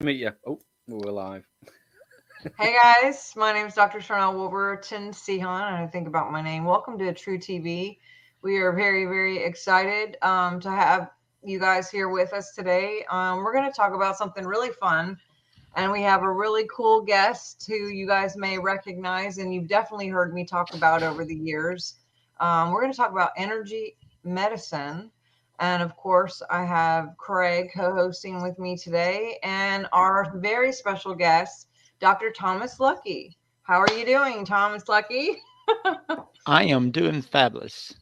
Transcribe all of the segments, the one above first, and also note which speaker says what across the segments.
Speaker 1: meet you. Oh, we're live.
Speaker 2: hey guys, my name is Dr. Sharnael Wolverton Sehon, and I think about my name. Welcome to True TV. We are very, very excited um, to have you guys here with us today. Um, we're going to talk about something really fun, and we have a really cool guest who you guys may recognize, and you've definitely heard me talk about over the years. Um, we're going to talk about energy medicine. And of course, I have Craig co hosting with me today and our very special guest, Dr. Thomas Lucky. How are you doing, Thomas Lucky?
Speaker 3: I am doing fabulous.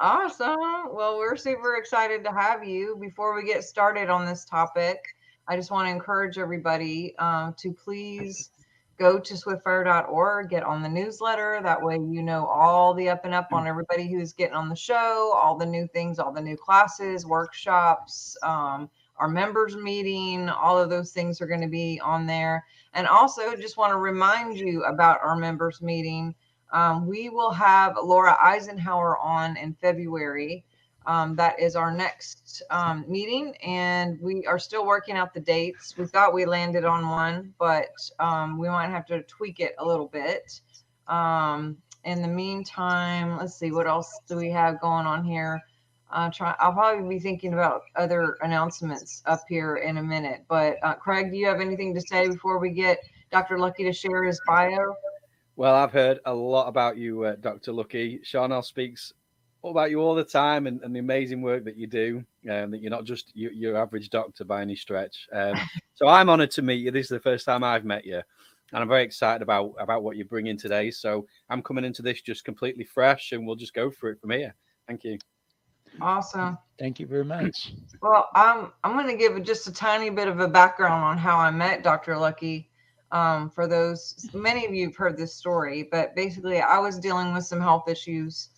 Speaker 2: Awesome. Well, we're super excited to have you. Before we get started on this topic, I just want to encourage everybody um, to please go to swiftfire.org, get on the newsletter. That way, you know all the up and up on everybody who's getting on the show, all the new things, all the new classes, workshops, um, our members meeting, all of those things are going to be on there. And also, just want to remind you about our members meeting. Um, we will have Laura Eisenhower on in February. Um, that is our next um, meeting, and we are still working out the dates. We thought we landed on one, but um, we might have to tweak it a little bit. Um, in the meantime, let's see what else do we have going on here. Uh, try, I'll probably be thinking about other announcements up here in a minute. But uh, Craig, do you have anything to say before we get Dr. Lucky to share his bio?
Speaker 1: Well, I've heard a lot about you, uh, Dr. Lucky. Sharnael speaks about you all the time and, and the amazing work that you do. Um, that you're not just you, your average doctor by any stretch. Um, so I'm honoured to meet you. This is the first time I've met you, and I'm very excited about about what you're bringing today. So I'm coming into this just completely fresh, and we'll just go for it from here. Thank you.
Speaker 2: Awesome.
Speaker 3: Thank you very much.
Speaker 2: Well, I'm I'm going to give just a tiny bit of a background on how I met Dr. Lucky. Um, for those, many of you have heard this story, but basically, I was dealing with some health issues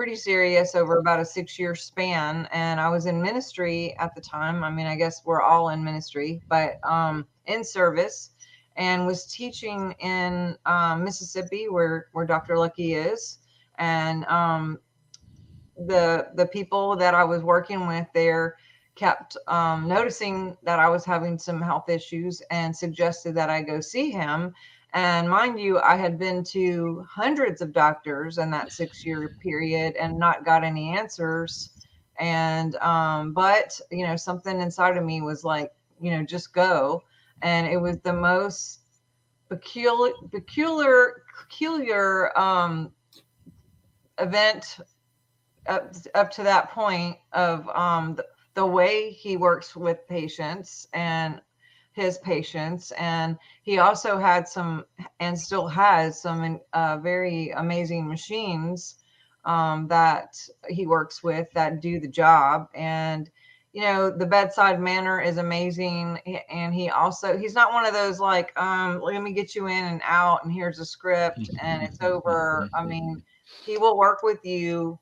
Speaker 2: pretty serious over about a six year span. And I was in ministry at the time. I mean, I guess we're all in ministry, but um, in service and was teaching in um, Mississippi where, where Dr. Lucky is. And um, the, the people that I was working with there kept um, noticing that I was having some health issues and suggested that I go see him. And mind you, I had been to hundreds of doctors in that six year period and not got any answers. And, um, but, you know, something inside of me was like, you know, just go. And it was the most peculiar, peculiar, peculiar um, event up, up to that point of um, the, the way he works with patients and his patients and he also had some and still has some uh, very amazing machines um, that he works with that do the job. And you know the bedside manner is amazing and he also he's not one of those like um let me get you in and out and here's a script and it's over. I mean he will work with you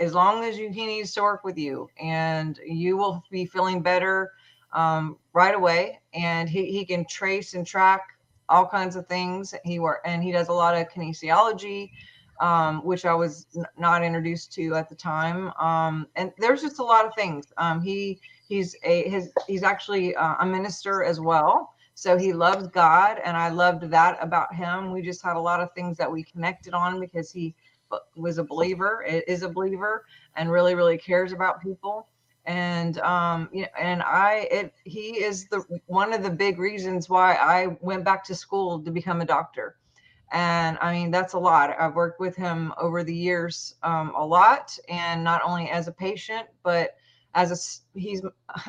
Speaker 2: as long as you he needs to work with you and you will be feeling better um, right away, and he, he can trace and track all kinds of things. He work and he does a lot of kinesiology, um, which I was n- not introduced to at the time. Um, and there's just a lot of things. Um, he he's a his he's actually uh, a minister as well. So he loves God, and I loved that about him. We just had a lot of things that we connected on because he was a believer, is a believer, and really, really cares about people and um you know, and i it he is the one of the big reasons why i went back to school to become a doctor. And i mean that's a lot. I've worked with him over the years um, a lot and not only as a patient but as a he's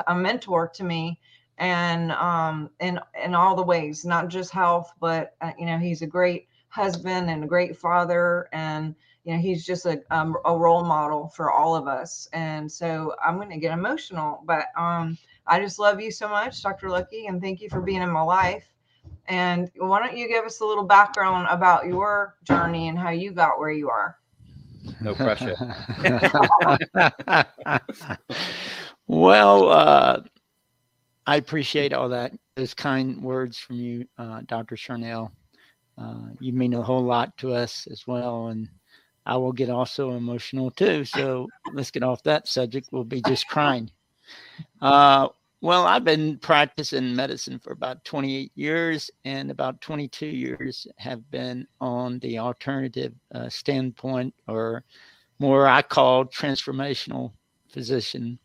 Speaker 2: a mentor to me and um in in all the ways not just health but uh, you know he's a great husband and a great father and you know he's just a, um, a role model for all of us. And so i'm going to get emotional but um i just love you so much dr lucky and thank you for being in my life. And why don't you give us a little background about your journey and how you got where you are?
Speaker 1: No pressure.
Speaker 3: Well uh i appreciate all that those kind words from you uh, dr sharnael. Uh, you mean a whole lot to us as well and I will get also emotional too. So let's get off that subject. We'll be just crying. Uh, well, I've been practicing medicine for about 28 years, and about 22 years have been on the alternative uh, standpoint, or more I call transformational physician.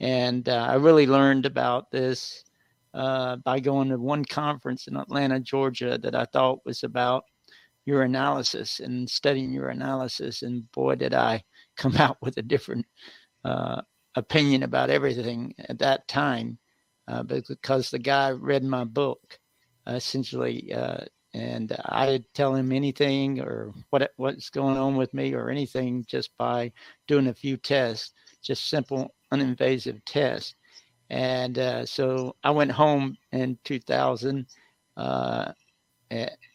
Speaker 3: And uh, I really learned about this uh, by going to one conference in Atlanta, Georgia, that I thought was about urinalysis and studying urinalysis. And boy, did I come out with a different uh, opinion about everything at that time uh, because the guy read my book essentially uh, and I'd tell him anything or what what's going on with me or anything just by doing a few tests, just simple uninvasive tests. And uh, so I went home in 2000 uh,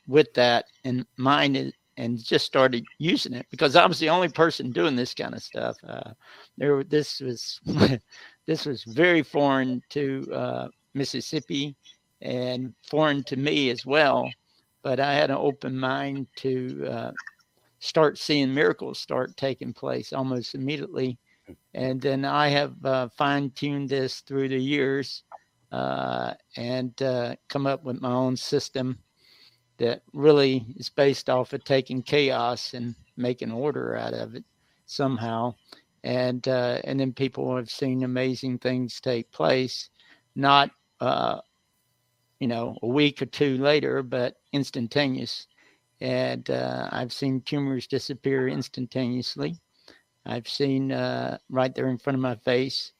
Speaker 3: with that in mind and just started using it because I was the only person doing this kind of stuff. Uh, there, this was this was very foreign to uh, Mississippi and foreign to me as well. But I had an open mind to uh, start seeing miracles start taking place almost immediately. And then I have uh, fine tuned this through the years uh, and uh, come up with my own system that really is based off of taking chaos and making order out of it somehow. And uh, and then people have seen amazing things take place, not uh, you know a week or two later, but instantaneous. And uh, I've seen tumors disappear instantaneously. I've seen uh, right there in front of my face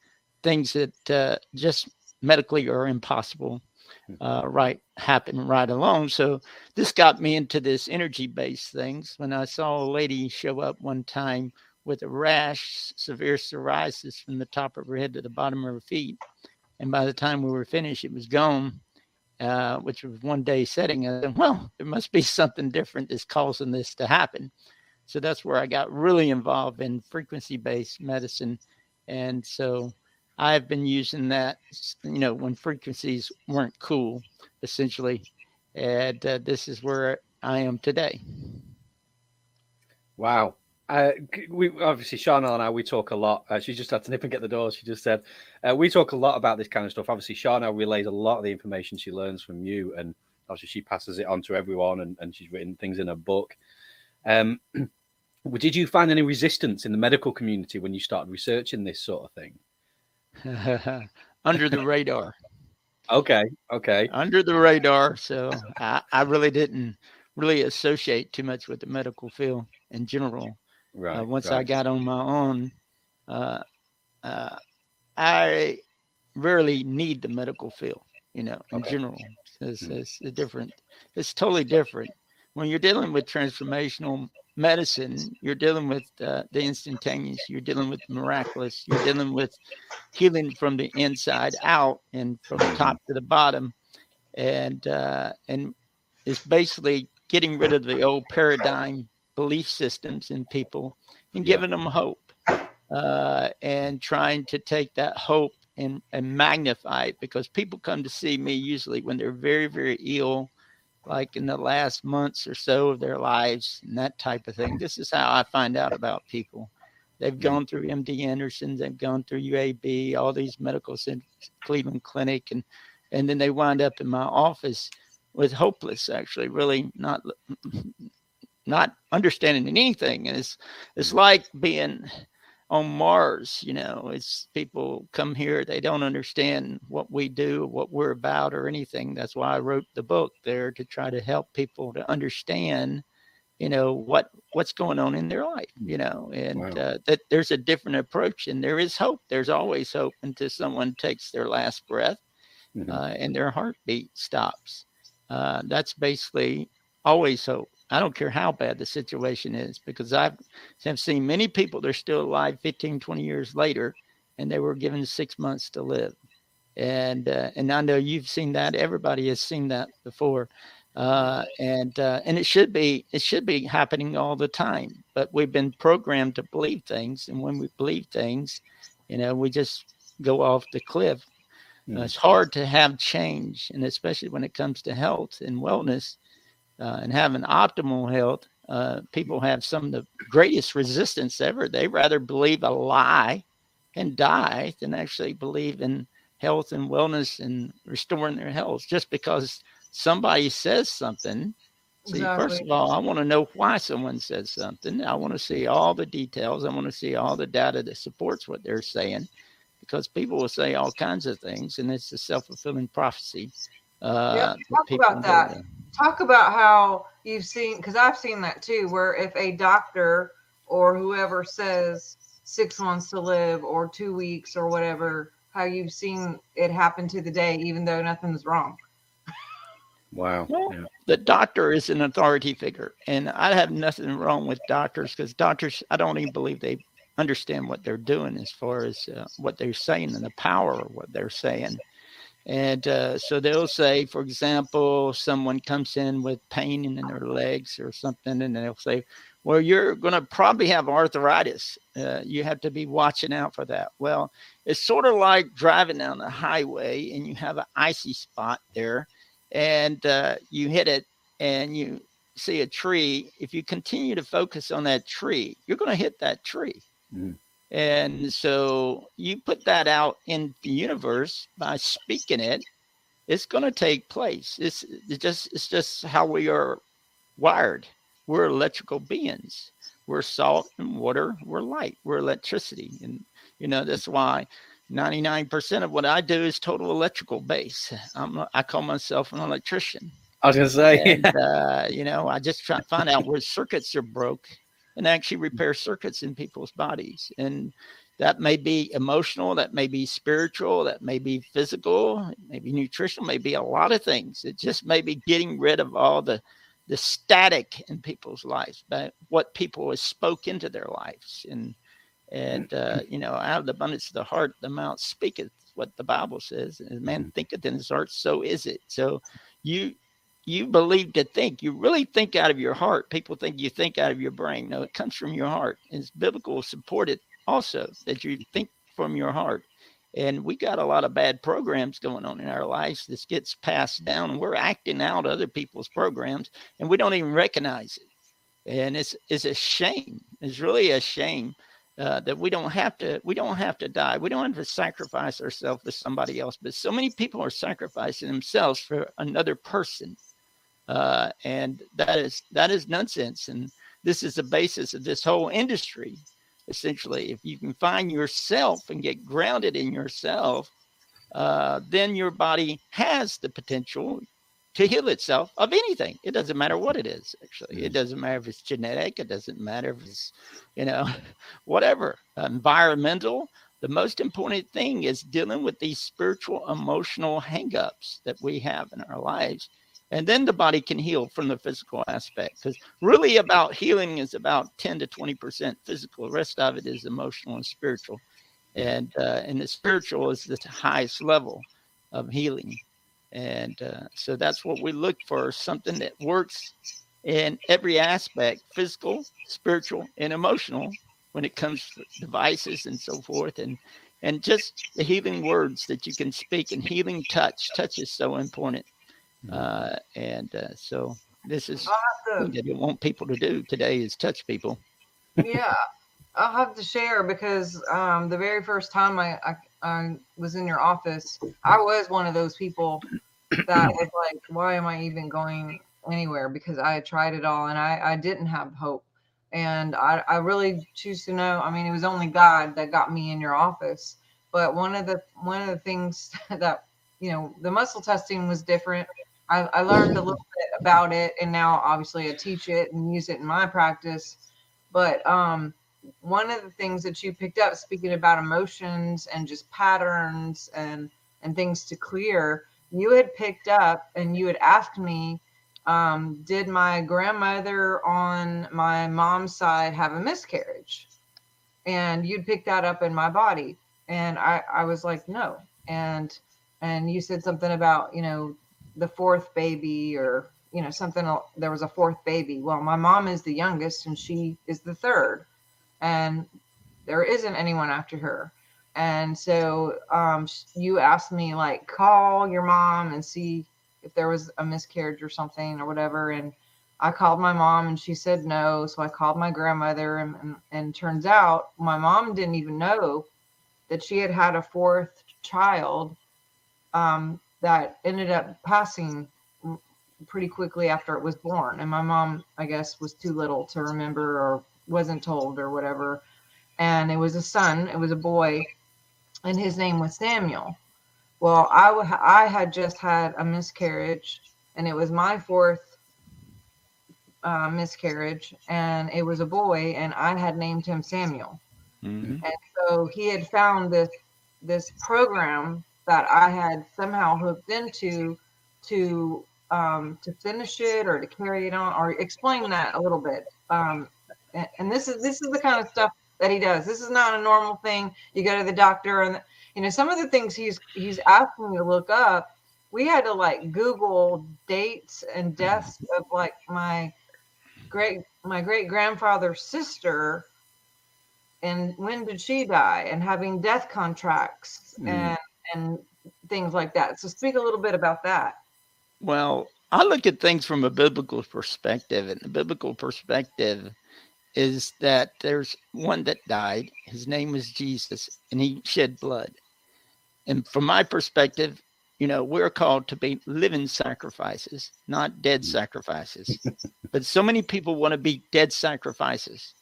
Speaker 3: things that uh, just medically are impossible. Uh, right happen right along. So this got me into this energy based things. When I saw a lady show up one time with a rash, severe psoriasis from the top of her head to the bottom of her feet, and by the time we were finished, it was gone. Uh, which was one day setting. I said, well, there must be something different that's causing this to happen. So that's where I got really involved in frequency based medicine. And so I've been using that, you know, when frequencies weren't cool, essentially. And uh, this is where I am today.
Speaker 1: Wow. Uh, we obviously Sharnael and I we talk a lot. Uh, she just had to nip and get the door. She just said uh, we talk a lot about this kind of stuff. Obviously, Sharnael relays a lot of the information she learns from you, and obviously she passes it on to everyone. And, and she's written things in her book. Um, did you find any resistance in the medical community when you started researching this sort of thing?
Speaker 3: under the radar.
Speaker 1: Okay. Okay.
Speaker 3: Under the radar. So I, I really didn't really associate too much with the medical field in general. Right. Uh, once right. I got on my own, uh, uh, I rarely need the medical field, you know, in okay. general. It's, hmm. it's, it's different. It's totally different. When you're dealing with transformational medicine, you're dealing with uh, the instantaneous, you're dealing with miraculous, you're dealing with healing from the inside out and from the top to the bottom, and uh, and it's basically getting rid of the old paradigm belief systems in people and giving them hope, uh, and trying to take that hope and, and magnify it because people come to see me usually when they're very very ill like in the last months or so of their lives and that type of thing. This is how I find out about people. They've gone through MD Anderson, they've gone through UAB, all these medical centers, Cleveland Clinic, and and then they wind up in my office with hopeless, actually, really not not understanding anything. And it's it's mm. like being on Mars. You know, it's people come here, they don't understand what we do, what we're about, or anything. That's why I wrote the book there to try to help people to understand, you know, what what's going on in their life. You know, and wow. uh, that there's a different approach, and there is hope. There's always hope until someone takes their last breath, mm-hmm. uh, and their heartbeat stops. Uh, that's basically always hope. I don't care how bad the situation is because I've have seen many people they're still alive 15, 20 years later, and they were given six months to live. And uh, and I know you've seen that. Everybody has seen that before, uh, and uh, and it should be it should be happening all the time. But we've been programmed to believe things, and when we believe things, you know, we just go off the cliff. Mm. It's hard to have change, and especially when it comes to health and wellness uh, and having optimal health, uh, people have some of the greatest resistance ever. They rather believe a lie and die than actually believe in health and wellness and restoring their health just because somebody says something. See, exactly. first of all, I want to know why someone says something. I want to see all the details. I want to see all the data that supports what they're saying because people will say all kinds of things and it's a self-fulfilling prophecy.
Speaker 2: Uh, yeah, talk about that. Talk about how you've seen, because I've seen that too, where if a doctor or whoever says six months to live or two weeks or whatever, how you've seen it happen to the day, even though nothing's wrong.
Speaker 1: Wow.
Speaker 3: Well, yeah. The doctor is an authority figure, and I have nothing wrong with doctors because doctors, I don't even believe they understand what they're doing as far as uh, what they're saying and the power of what they're saying. And uh, so they'll say, for example, someone comes in with pain in their legs or something, and they'll say, Well, you're going to probably have arthritis. Uh, you have to be watching out for that. Well, it's sort of like driving down the highway and you have an icy spot there, and uh, you hit it and you see a tree. If you continue to focus on that tree, you're going to hit that tree. Mm-hmm. And so you put that out in the universe by speaking it, it's going to take place. It's, it's just it's just how we are wired. We're electrical beings. We're salt and water. We're light. We're electricity. And you know that's why 99% of what I do is total electrical base. I'm I call myself an electrician.
Speaker 1: I was gonna say,
Speaker 3: and, uh, you know, I just try to find out where circuits are broke and actually repair circuits in people's bodies. And that may be emotional, that may be spiritual, that may be physical, maybe nutritional, maybe a lot of things. It just may be getting rid of all the the static in people's lives, but what people have spoke into their lives. And and uh, you know, out of the abundance of the heart, the mouth speaketh what the Bible says. And man thinketh in his heart, so is it. So you you believe to think. You really think out of your heart. People think you think out of your brain. No, it comes from your heart. It's biblical supported also that you think from your heart. And we got a lot of bad programs going on in our lives. This gets passed down, we're acting out other people's programs, and we don't even recognize it. And it's it's a shame. It's really a shame uh, that we don't have to we don't have to die. We don't have to sacrifice ourselves for somebody else. But so many people are sacrificing themselves for another person uh, and that is that is nonsense. And this is the basis of this whole industry. Essentially, if you can find yourself and get grounded in yourself, uh, then your body has the potential to heal itself of anything. It doesn't matter what it is, actually. It mm. doesn't matter if it's genetic, it doesn't matter if it's, you know, whatever, environmental. The most important thing is dealing with these spiritual, emotional hangups that we have in our lives and then the body can heal from the physical aspect because really about healing is about 10 to 20 percent physical. The rest of it is emotional and spiritual. And uh, and the spiritual is the highest level of healing. And uh, so that's what we look for something that works in every aspect physical spiritual and emotional when it comes to devices and so forth. And and just the healing words that you can speak and healing touch. Touch is so important. Uh, and uh, so this is what I want people to do today is touch people.
Speaker 2: yeah, I'll have to share because um, the very first time I, I, I was in your office, I was one of those people that was like, why am I even going anywhere? Because I tried it all and I, I didn't have hope. And I, I really choose to know. I mean, it was only God that got me in your office. But one of the one of the things that you know, the muscle testing was different I, I learned a little bit about it, and now obviously I teach it and use it in my practice. But um, one of the things that you picked up, speaking about emotions and just patterns and and things to clear, you had picked up and you had asked me, um, did my grandmother on my mom's side have a miscarriage? And you'd pick that up in my body, and I I was like no, and and you said something about you know the fourth baby or you know something there was a fourth baby. Well my mom is the youngest and she is the third. And there isn't anyone after her. And so um, you asked me like call your mom and see if there was a miscarriage or something or whatever. And i called my mom and she said no. So i called my grandmother and, and, and turns out my mom didn't even know that she had had a fourth child um, that ended up passing pretty quickly after it was born. And my mom, I guess, was too little to remember or wasn't told or whatever. And it was a son, it was a boy, and his name was Samuel. Well, I, w- I had just had a miscarriage, and it was my fourth uh, miscarriage, and it was a boy, and I had named him Samuel.
Speaker 1: Mhm.
Speaker 2: And so he had found this this program that I had somehow hooked into to um, to finish it or to carry it on or explain that a little bit. Um, and, and this is this is the kind of stuff that he does. This is not a normal thing. You go to the doctor and you know some of the things he's he's asking me to look up. We had to like Google dates and deaths of like my great my great grandfather's sister and when did she die and having death contracts
Speaker 1: Mm.
Speaker 2: and and things like that so speak a little bit about that
Speaker 3: Well, I look at things from a biblical perspective, and the biblical perspective is that there's one that died. His name was Jesus, and he shed blood. And from my perspective, you know, we're called to be living sacrifices, not dead mm. sacrifices. but so many people want to be dead sacrifices.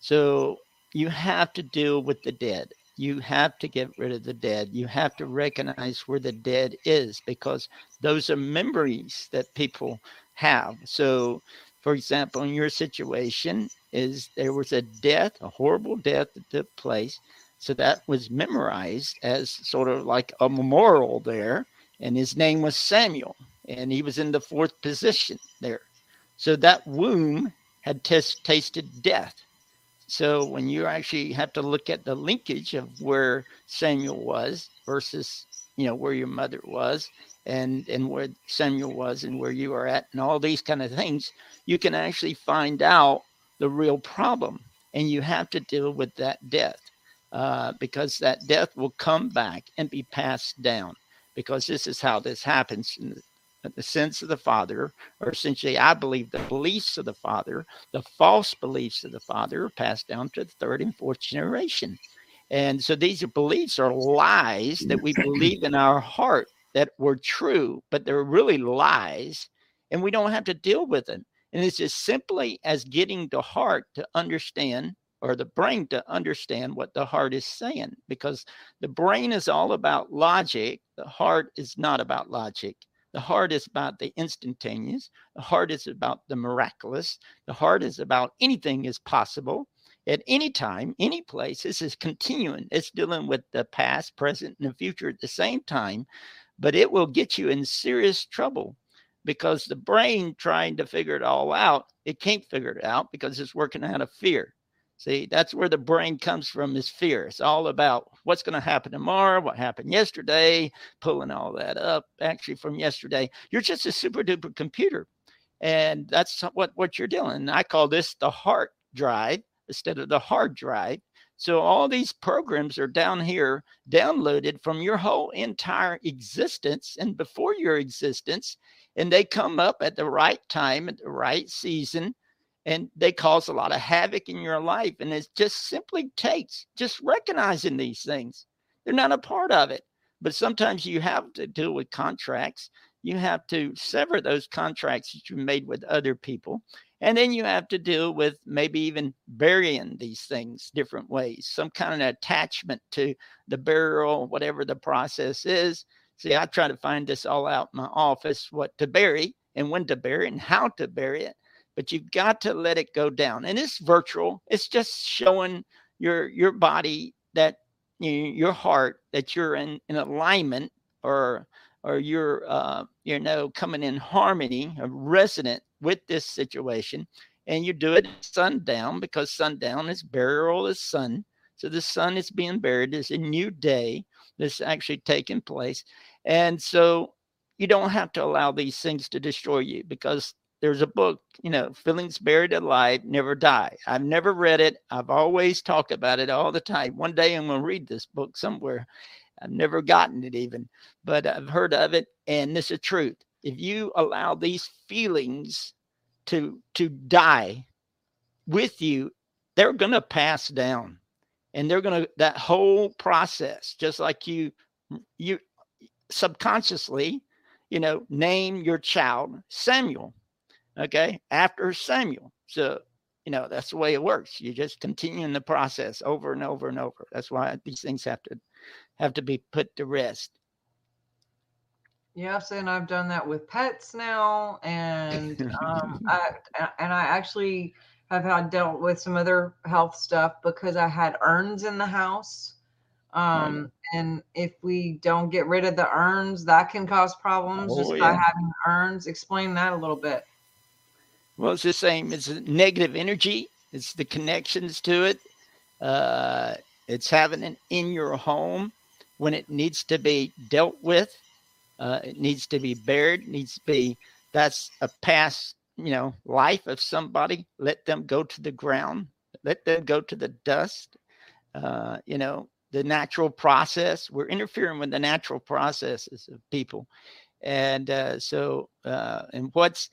Speaker 3: So you have to deal with the dead. You have to get rid of the dead. You have to recognize where the dead is because those are memories that people have. So, for example, in your situation, is there was a death, a horrible death that took place. So that was memorized as sort of like a memorial there. And his name was Samuel, and he was in the fourth position there. So that womb had tes- tasted death. So when you actually have to look at the linkage of where Samuel was versus, you know, where your mother was and and where Samuel was and where you are at and all these kind of things, you can actually find out the real problem. And you have to deal with that death uh, because that death will come back and be passed down because this is how this happens in the, in the sense of the father, or essentially, I believe the beliefs of the father, the false beliefs of the father are passed down to the third and fourth generation. And so these beliefs are lies that we believe in our heart that were true, but they're really lies, and we don't have to deal with them. And it's as simply as getting the heart to understand or the brain to understand what the heart is saying because the brain is all about logic. The heart is not about logic. The heart is about the instantaneous. The heart is about the miraculous. The heart is about anything is possible at any time, any place. This is continuing. It's dealing with the past, present, and the future at the same time, but it will get you in serious trouble because the brain trying to figure it all out, it can't figure it out because it's working out of fear. See, that's where the brain comes from is fear. It's all about what's going to happen tomorrow, what happened yesterday, pulling all that up actually from yesterday. You're just a super duper computer. And that's what, what you're doing. I call this the heart drive instead of the hard drive. So all these programs are down here downloaded from your whole entire existence and before your existence. And they come up at the right time, at the right season and they cause a lot of havoc in your life. And it just simply takes just recognizing these things. They're not a part of it. But sometimes you have to deal with contracts. You have to sever those contracts that you made with other people. And then you have to deal with maybe even burying these things different ways, some kind of attachment to the burial, whatever the process is. See, I try to find this all out in my office what to bury and when to bury and how to bury it but you've got to let it go down. And it's virtual. It's just showing your your body that you your heart that you're in, in alignment or or you're uh, you know coming in harmony, resonant with this situation. And you do it sundown because sundown is burial of sun. So the sun is being buried. There's a new day that's actually taking place. And so you don't have to allow these things to destroy you because there's a book, you know, Feelings Buried Alive Never Die. I've never read it. I've always talked about it all the time. One day I'm going to read this book somewhere. I've never gotten it even, but I've heard of it. And this is truth. If you allow these feelings to to die with you, they're going to pass down. And they're going to that whole process, just like you you subconsciously, you know, name your child Samuel, okay, after Samuel. So, you know, that's the way it works. You just continue in the process over and over and over. That's why these things have to have to be put to rest.
Speaker 2: Yes, and I've done that with pets now, and um, I and I actually have had dealt with some other health stuff because I had urns in the house. Um, and if we don't get rid of the urns, that can cause problems
Speaker 3: Oh,
Speaker 2: just by
Speaker 3: yeah.
Speaker 2: having urns. Explain that a little bit.
Speaker 3: Well, it's the same. It's negative energy. It's the connections to it. Uh, it's having it in your home when it needs to be dealt with. Uh, it needs to be buried. Needs to be. That's a past, you know, life of somebody. Let them go to the ground. Let them go to the dust. Uh, you know, the natural process. We're interfering with the natural processes of people, and uh, so uh, and what's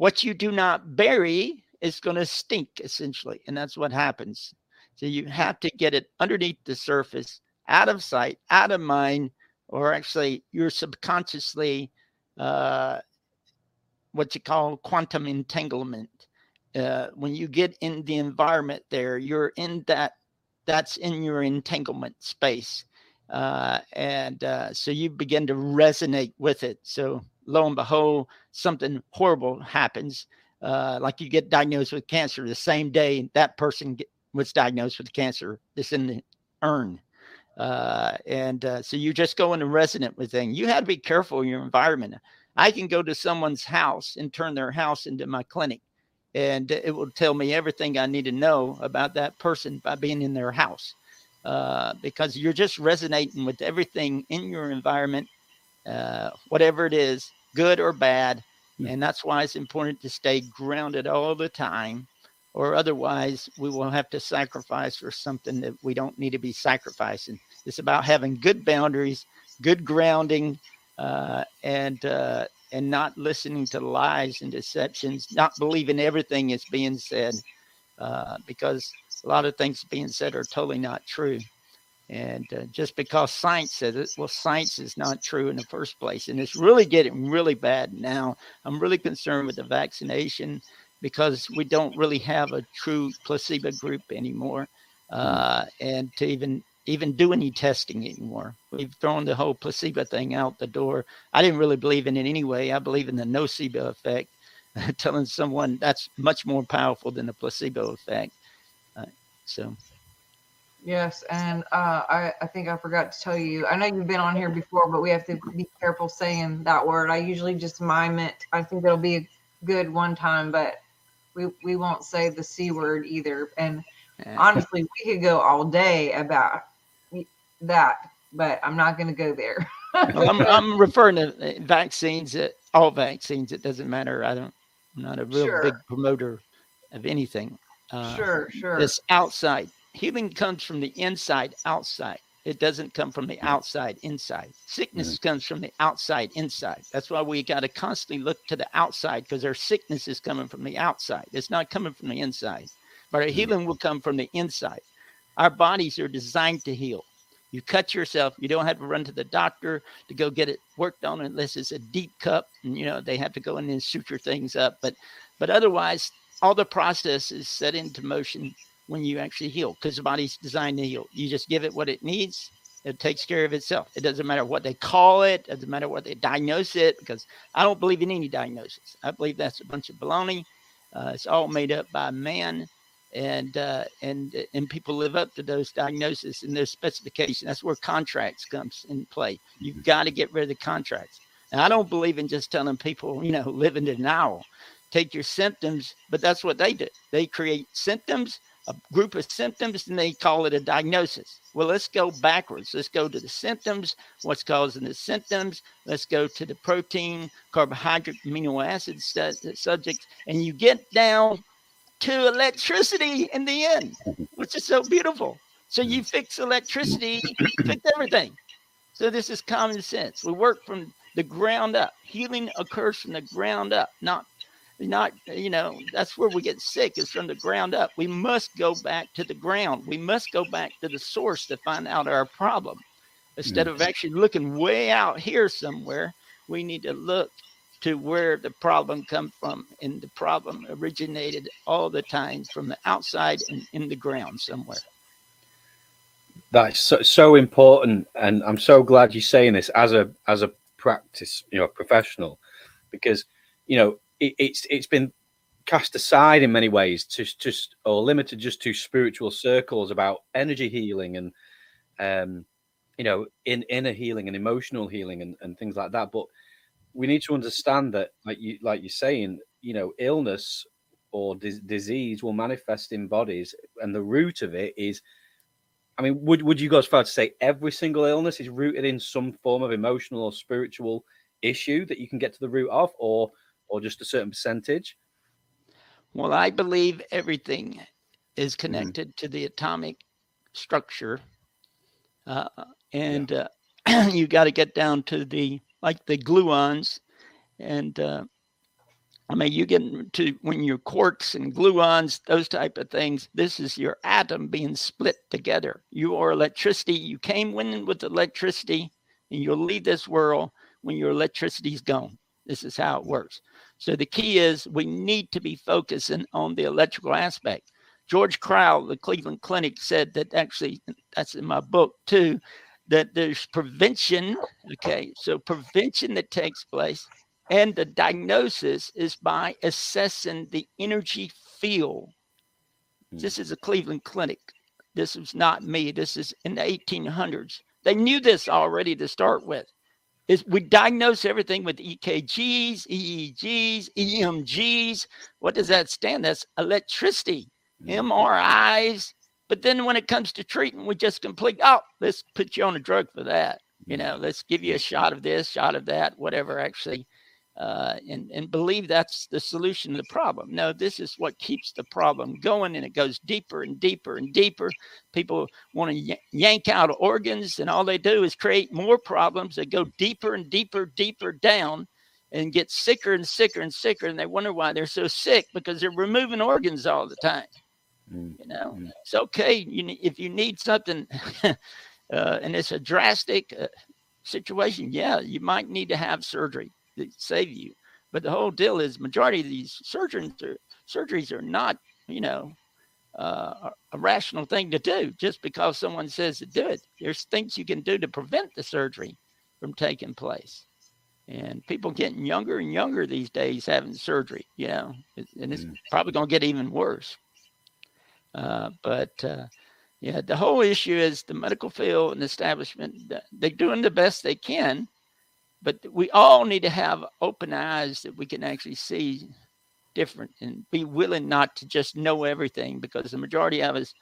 Speaker 3: what you do not bury is going to stink essentially and that's what happens. So you have to get it underneath the surface out of sight out of mind or actually you're subconsciously uh, what you call quantum entanglement. Uh, when you get in the environment there you're in that that's in your entanglement space uh, and uh, so you begin to resonate with it so lo and behold something horrible happens, uh, like you get diagnosed with cancer the same day that person get, was diagnosed with cancer, This in the urn. Uh, and uh, so you just go into resonant with things. You have to be careful in your environment. I can go to someone's house and turn their house into my clinic, and it will tell me everything I need to know about that person by being in their house. Uh, because you're just resonating with everything in your environment, uh, whatever it is, good or bad. And that's why it's important to stay grounded all the time, or otherwise we will have to sacrifice for something that we don't need to be sacrificing. It's about having good boundaries, good grounding, uh, and uh, and not listening to lies and deceptions, not believing everything is being said, uh, because a lot of things being said are totally not true. And uh, just because science says it, well, science is not true in the first place. And it's really getting really bad now. I'm really concerned with the vaccination because we don't really have a true placebo group anymore. Uh, and to even even do any testing anymore. We've thrown the whole placebo thing out the door. I didn't really believe in it anyway. I believe in the nocebo effect, telling someone that's much more powerful than the placebo effect. So.
Speaker 2: Yes, and uh, I, I think I forgot to tell you. I know you've been on here before, but we have to be careful saying that word. I usually just mime it. I think it'll be a good one time, but we we won't say the c word either. And honestly, we could go all day about that, but I'm not going to go there.
Speaker 3: I'm, I'm referring to uh, vaccines. uh, All vaccines. It doesn't matter. I don't. I'm not a real
Speaker 2: Sure.
Speaker 3: big promoter of anything. Uh,
Speaker 2: sure, sure.
Speaker 3: It's outside. Healing comes from the inside outside. It doesn't come from the mm. outside inside. Sickness mm. comes from the outside inside. That's why we got to constantly look to the outside because our sickness is coming from the outside. It's not coming from the inside. But our mm. healing will come from the inside. Our bodies are designed to heal. You cut yourself, you don't have to run to the doctor to go get it worked on unless it's a deep cup and you know they have to go in and suture things up. But but otherwise, all the process is set into motion when you actually heal because the body's designed to heal. You just give it what it needs, it takes care of itself. It doesn't matter what they call it, it doesn't matter what they diagnose it, because I don't believe in any diagnosis. I believe that's a bunch of baloney. Uh, it's all made up by man, and uh, and and people live up to those diagnoses and those specifications. That's where contracts comes in play. You've got to get rid of the contracts. And I don't believe in just telling people, you know, live in denial. Take your symptoms, but that's what they do. They create symptoms, a group of symptoms, and they call it a diagnosis. Well, let's go backwards. Let's go to the symptoms. What's causing the symptoms? Let's go to the protein, carbohydrate, amino acid stu- subjects, and you get down to electricity in the end, which is so beautiful. So you fix electricity, you fix everything. So this is common sense. We work from the ground up. Healing occurs from the ground up, not not you know that's where we get sick is from the ground up. We must go back to the ground. We must go back to the source to find out our problem. Instead of actually looking way out here somewhere, we need to look to where the problem come from and the problem originated all the time from the outside and in the ground somewhere.
Speaker 1: That's so, so important and i'm so glad you're saying this as a as a practice you know professional because you know it, it's it's been cast aside in many ways to just or limited just to spiritual circles about energy healing and um you know in inner healing and emotional healing and, and things like that. But we need to understand that like you like you're saying you know illness or dis- disease will manifest in bodies and the root of it is i mean would, would you go as far to say every single illness is rooted in some form of emotional or spiritual issue that you can get to the root of or or just a certain percentage
Speaker 3: well i believe everything is mm-hmm. connected mm. to the atomic structure uh, and yeah. uh, you got to get down to the like the gluons and uh, I mean, you get to when your quarks and gluons, those type of things. This is your atom being split together. You are electricity. You came in with electricity, and you'll leave this world when your electricity's gone. This is how it works. So the key is we need to be focusing on the electrical aspect. George Crile, the Cleveland Clinic, said that actually that's in my book too that there's prevention. Okay, so prevention that takes place, and the diagnosis is by assessing the energy field. Mm. This is a Cleveland Clinic. This is not me. This is in the 1800s. They knew this already to start with. Is we diagnose everything with EKGs, EEGs, EMGs. What does that stand? That's electricity, mm-hmm. MRIs, but then when it comes to treatment, we just complete, oh, let's put you on a drug for that. You mm-hmm. know, let's give you a shot of this, shot of that, whatever actually, uh, and, and believe that's the solution to the problem. No, this is what keeps the problem going and it goes deeper and deeper and deeper. People want to yank out organs and all they do is create more problems that go deeper and deeper, deeper down and get sicker and sicker and sicker. And they wonder why they're so sick because they're removing organs all the time. Mm, you know, mm. it's okay. You if you need something, uh, and it's a drastic uh, situation, yeah, you might need to have surgery to save you. But the whole deal is, majority of these surgeons are, surgeries are not, you know, uh, a rational thing to do just because someone says to do it. There's things you can do to prevent the surgery from taking place. And people getting younger and younger these days having surgery, you know, and it's mm. probably going to get even worse. Uh, but uh, yeah, the whole issue is the medical field and establishment, they're doing the best they can, but we all need to have open eyes that we can actually see different and be willing not to just know everything because the majority of us,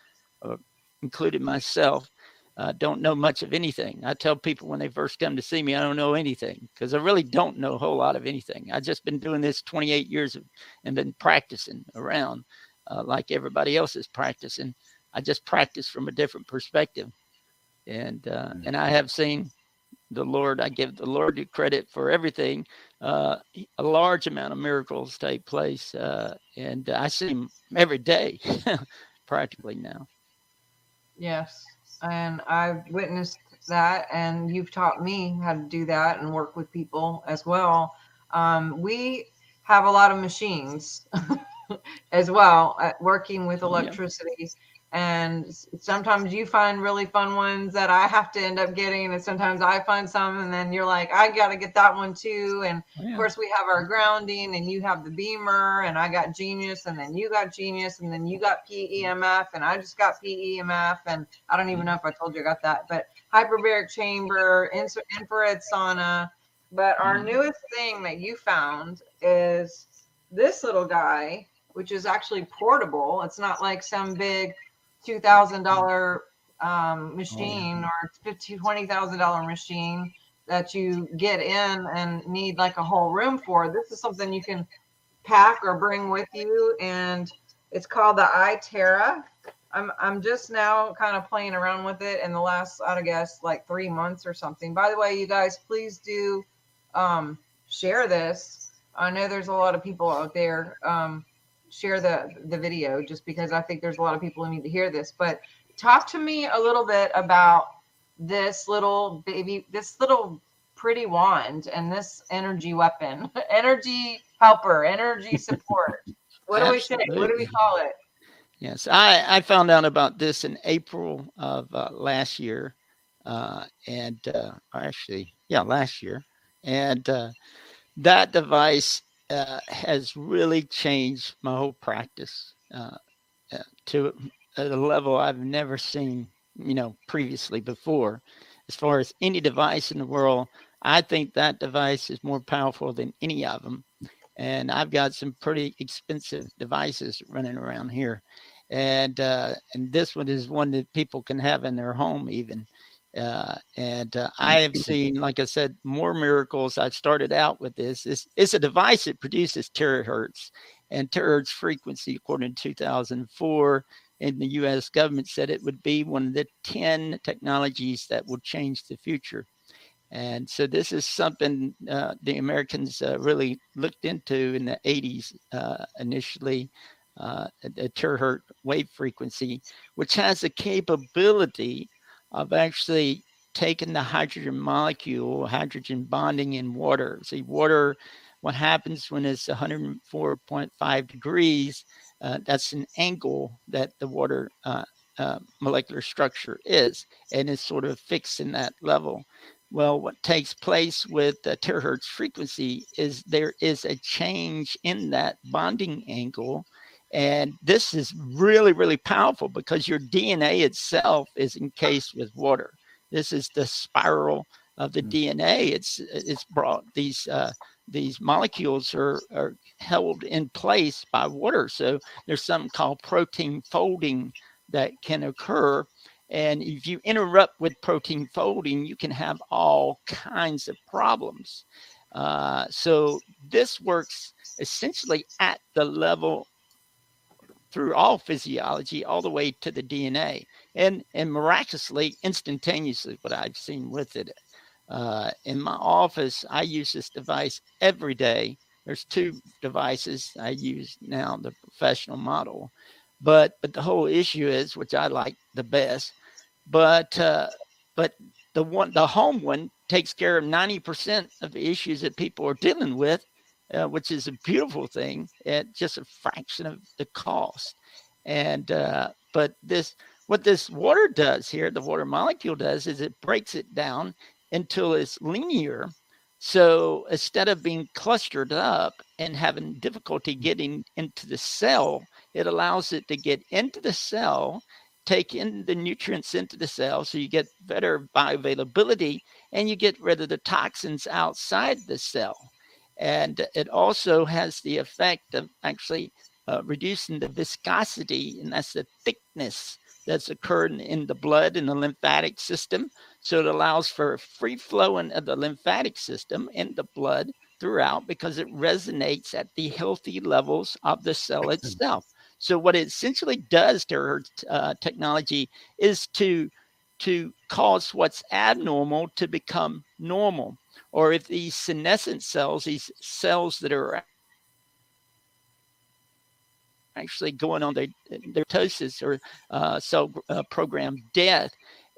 Speaker 3: uh, including myself, uh, don't know much of anything. I tell people when they first come to see me, I don't know anything because I really don't know a whole lot of anything. I've just been doing this 28 years of, and been practicing around uh, like everybody else is practicing. I just practice from a different perspective, and uh, mm. and I have seen the Lord. I give the Lord credit for everything. Uh, a large amount of miracles take place, uh, and I see them every day, practically now.
Speaker 2: Yes, and I've witnessed that, and you've taught me how to do that and work with people as well. Um, we have a lot of machines. as well at working with electricity. Yeah. And sometimes you find really fun ones that I have to end up getting, and sometimes I find some, and then you're like, I got to get that one too. And oh, yeah. of course, we have our grounding, and you have the BEMER, and I got Genius, and then you got Genius, and then you got PEMF, and I just got PEMF, and I don't even know if I told you I got that, but hyperbaric chamber, infrared sauna. But our mm. newest thing that you found is this little guy which is actually portable. It's not like some big two thousand dollar um, machine oh. or fifty twenty thousand dollar machine that you get in and need like a whole room for. This is something you can pack or bring with you, and it's called the iTerra. I'm I'm just now kind of playing around with it in the last I guess like three months or something. By the way, you guys, please do um, share this. I know there's a lot of people out there um, share the the video just because I think there's a lot of people who need to hear this. But talk to me a little bit about this little baby, this little pretty wand and this energy weapon, energy helper, energy support. What do we say? What do we call it?
Speaker 3: Yes, I, I found out about this in April of uh, last year, uh, and uh, actually, yeah, last year, and uh, that device uh, has really changed my whole practice uh, to a level I've never seen, you know, previously before. As far as any device in the world, I think that device is more powerful than any of them. And I've got some pretty expensive devices running around here. And uh, and this one is one that people can have in their home even. Uh, and uh, I have seen, like I said, more miracles. I started out with this. It's, it's a device that produces terahertz, and terahertz frequency, according to 2004, and the U.S. government said it would be one of the 10 technologies that will change the future. And so this is something uh, the Americans uh, really looked into in the 80s uh, initially, uh, a terahertz wave frequency, which has the capability of actually taking the hydrogen molecule, hydrogen bonding in water. See, water, what happens when it's 104.5 degrees, uh, that's an angle that the water uh, molecular structure is, and it's sort of fixed in that level. Well, what takes place with the terahertz frequency is there is a change in that bonding angle. And this is really, really powerful because your DNA itself is encased with water. This is the spiral of the mm-hmm. DNA. It's it's brought these uh, these molecules are, are held in place by water. So there's something called protein folding that can occur and if you interrupt with protein folding, you can have all kinds of problems. Uh, so this works essentially at the level through all physiology, all the way to the DNA, and and miraculously, instantaneously, what I've seen with it. Uh, in my office, I use this device every day. There's two devices I use now, the professional model, but but the whole issue is, which I like the best, but uh, but the one the home one takes care of 90% of the issues that people are dealing with uh, which is a beautiful thing at just a fraction of the cost. And uh, but this what this water does here the water molecule does is it breaks it down until it's linear. So instead of being clustered up and having difficulty getting into the cell it allows it to get into the cell take in the nutrients into the cell so you get better bioavailability and you get rid of the toxins outside the cell. And it also has the effect of actually uh, reducing the viscosity, and that's the thickness that's occurring in the blood in the lymphatic system. So it allows for free flowing of the lymphatic system in the blood throughout because it resonates at the healthy levels of the cell itself. So what it essentially does to her uh, technology is to to cause what's abnormal to become normal. Or if these senescent cells, these cells that are actually going on their, their ptosis or uh, cell uh, program death,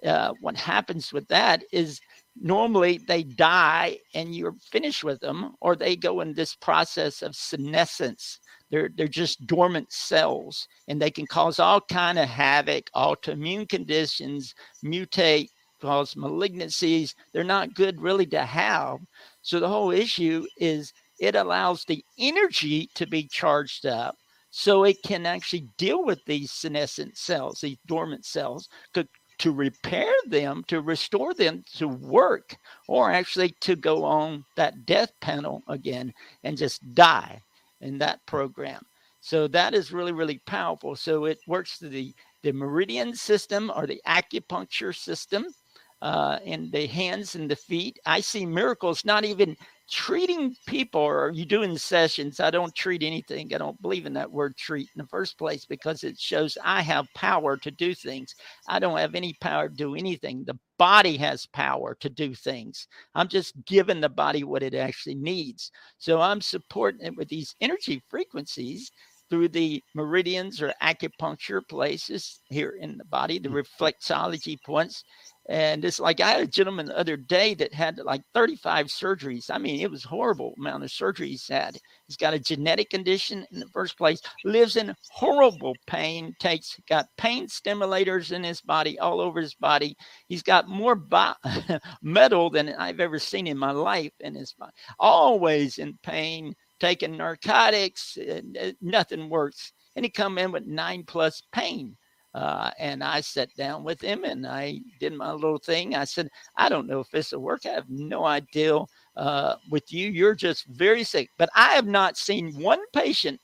Speaker 3: uh, what happens with that is normally they die and you're finished with them, or they go in this process of senescence. They're they're just dormant cells, and they can cause all kind of havoc, autoimmune conditions, mutate, cause malignancies. They're not good really to have. So the whole issue is it allows the energy to be charged up so it can actually deal with these senescent cells, these dormant cells, to, to repair them, to restore them to work, or actually to go on that death panel again and just die in that program. So that is really, really powerful. So it works through the, the meridian system or the acupuncture system uh, in the hands and the feet. I see miracles not even treating people or you doing sessions. I don't treat anything. I don't believe in that word treat in the first place because it shows i have power to do things. I don't have any power to do anything. The body has power to do things. I'm just giving the body what it actually needs. So i'm supporting it with these energy frequencies through the meridians or acupuncture places here in the body, the mm. reflexology points. And it's like I had a gentleman the other day that had like 35 surgeries. I mean, it was horrible amount of surgeries he's had. He's got a genetic condition in the first place, lives in horrible pain, takes got pain stimulators in his body, all over his body. He's got more metal than I've ever seen in my life in his body. Always in pain, taking narcotics, and nothing works. And he come in with nine plus pain. Uh, and I sat down with him and I did my little thing. I said, I don't know if this will work. I have no idea uh, with you. You're just very sick. But I have not seen one patient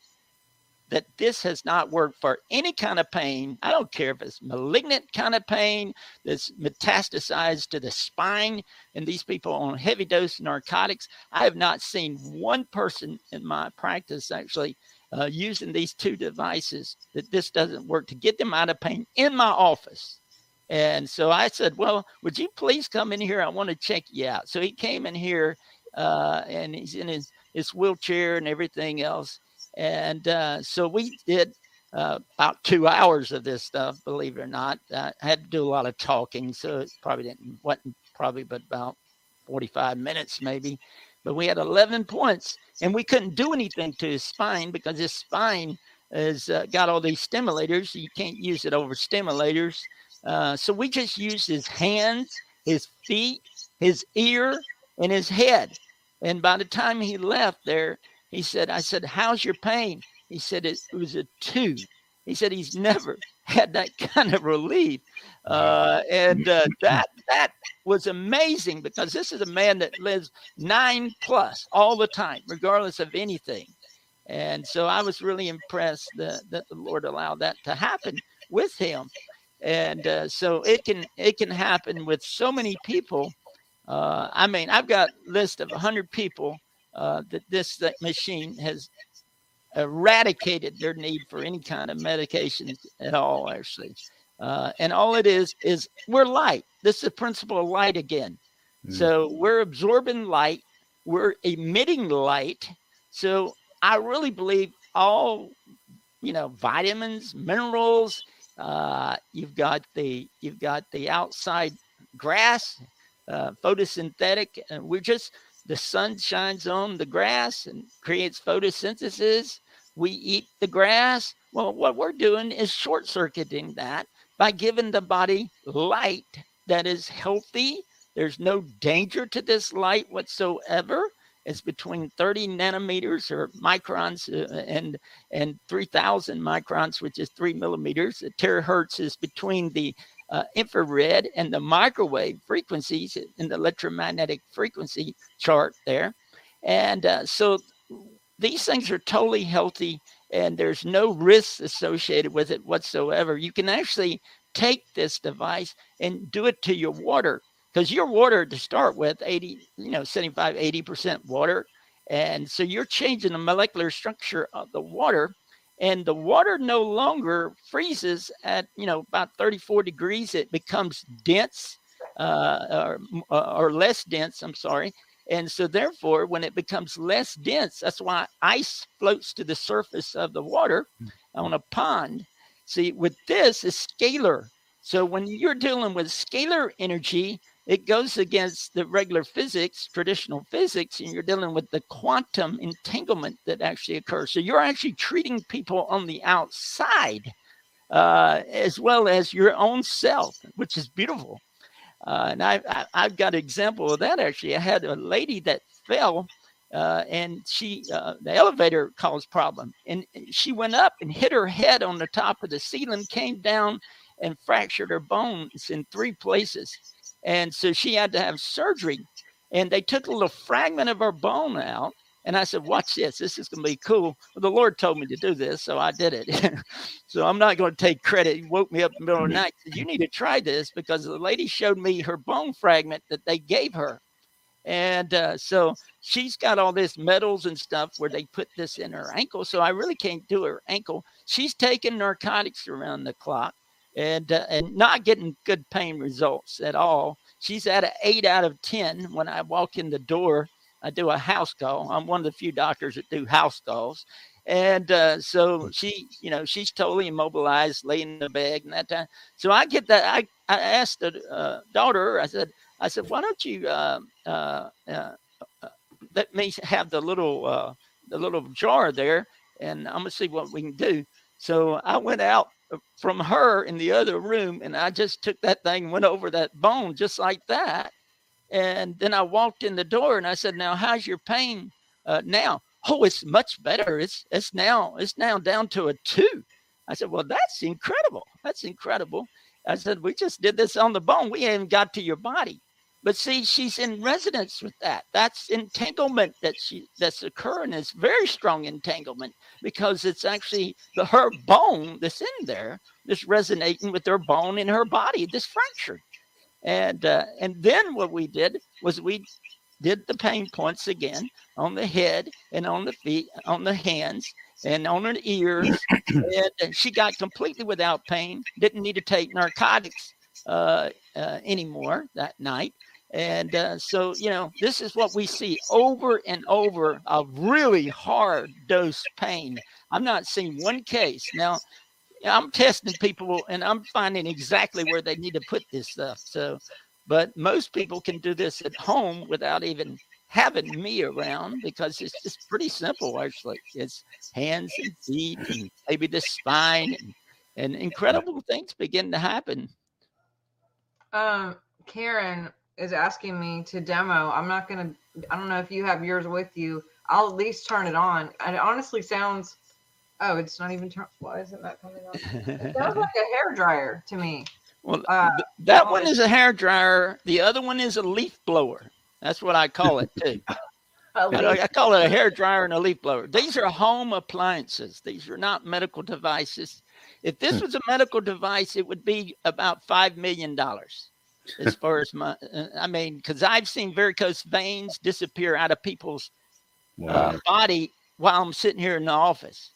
Speaker 3: that this has not worked for any kind of pain. I don't care if it's malignant kind of pain that's metastasized to the spine, and these people on heavy dose narcotics. I have not seen one person in my practice actually uh, using these two devices that this doesn't work to get them out of pain in my office. And so I said, Well, would you please come in here? I want to check you out. So he came in here uh, and he's in his, his wheelchair and everything else. And uh, so we did uh, about two hours of this stuff, believe it or not. I had to do a lot of talking, so it probably didn't, wasn't probably but about 45 minutes maybe but we had 11 points and we couldn't do anything to his spine because his spine has uh, got all these stimulators. You can't use it over stimulators. Uh, so we just used his hands, his feet, his ear, and his head. And by the time he left there, he said, I said, How's your pain? He said, It, was a two. He said he's never had that kind of relief. Uh, and uh, that that was amazing because this is a man that lives nine plus all the time, regardless of anything. And so I was really impressed that, that the Lord allowed that to happen with him. And uh, so it can it can happen with so many people. Uh, I mean, I've got a list of 100 people uh, that this that machine has eradicated their need for any kind of medication at all, actually. Uh, and all it is is we're light. This is the principle of light again. Mm. So we're absorbing light, we're emitting light. So I really believe all, you know, vitamins, minerals. Uh, you've got the you've got the outside grass, uh, photosynthetic, and we're just the sun shines on the grass and creates photosynthesis we eat the grass. Well, what we're doing is short circuiting that by giving the body light that is healthy. There's no danger to this light whatsoever. It's between 30 nanometers or microns uh, and and 3,000 microns, which is three millimeters. The terahertz is between the uh, infrared and the microwave frequencies in the electromagnetic frequency chart there. And uh, so these things are totally healthy and there's no risks associated with it whatsoever. You can actually take this device and do it to your water because your water to start with 80, you know, 75, 80% water. And so you're changing the molecular structure of the water and the water no longer freezes at, you know, about 34 degrees. It becomes dense uh, or, or less dense, I'm sorry, and so, therefore, when it becomes less dense, that's why ice floats to the surface of the water hmm. on a pond. See, with this is scalar. So, when you're dealing with scalar energy, it goes against the regular physics, traditional physics, and you're dealing with the quantum entanglement that actually occurs. So, you're actually treating people on the outside uh, as well as your own self, which is beautiful. Uh, and I, I, I've got an example of that actually. I had a lady that fell uh, and she uh, the elevator caused problem and she went up and hit her head on the top of the ceiling came down and fractured her bones in three places and so she had to have surgery and they took a little fragment of her bone out and I said, Watch this. This is going to be cool. Well, the Lord told me to do this, so I did it. so I'm not going to take credit. He woke me up in the middle of the night. Said, you need to try this because the lady showed me her bone fragment that they gave her. And uh, so she's got all this metals and stuff where they put this in her ankle. So I really can't do her ankle. She's taking narcotics around the clock and uh, and not getting good pain results at all. She's at an eight out of ten when I walk in the door I do a house call. I'm one of the few doctors that do house calls. And uh, so she, you know, she's totally immobilized, laying in the bed and that time. So I get that. I, I asked the uh, daughter, I said, I said, why don't you uh, uh, uh, uh let me have the little uh, the little jar there, and I'm gonna see what we can do. So I went out from her in the other room, and I just took that thing went over that bone just like that. And then I walked in the door and I said, "Now, how's your pain uh, now?" Oh, it's much better. It's it's now it's now down to a two. I said, "Well, that's incredible. That's incredible." I said, "We just did this on the bone. We haven't got to your body." But see, she's in resonance with that. That's entanglement that she that's occurring. It's very strong entanglement because it's actually the her bone that's in there that's resonating with her bone in her body that's fractured. And uh, and then what we did was we did the pain points again on the head and on the feet, on the hands, and on her ears. and she got completely without pain. Didn't need to take narcotics uh, uh, anymore that night. And uh, so, you know, this is what we see over and over of really hard dose pain. I'm not seeing one case. Now, I'm testing people and I'm finding exactly where they need to put this stuff. So, but most people can do this at home without even having me around because it's just pretty simple, actually. It's hands and feet and maybe the spine and, and incredible things begin to happen.
Speaker 2: Um, Karen, is asking me to demo. I'm not gonna. I don't know if you have yours with you. I'll at least turn it on. And it honestly sounds. Oh, it's not even turned. Why isn't that coming on? It sounds like a hair dryer to me.
Speaker 3: Well, uh, that one is a hair dryer. The other one is a leaf blower. That's what I call it too. I call it a hair dryer and a leaf blower. These are home appliances. These are not medical devices. If this hmm. was a medical device, it would be about five million dollars as far as my, uh, I mean, because I've seen varicose veins disappear out of people's uh, wow. uh, body while I'm sitting here in the office,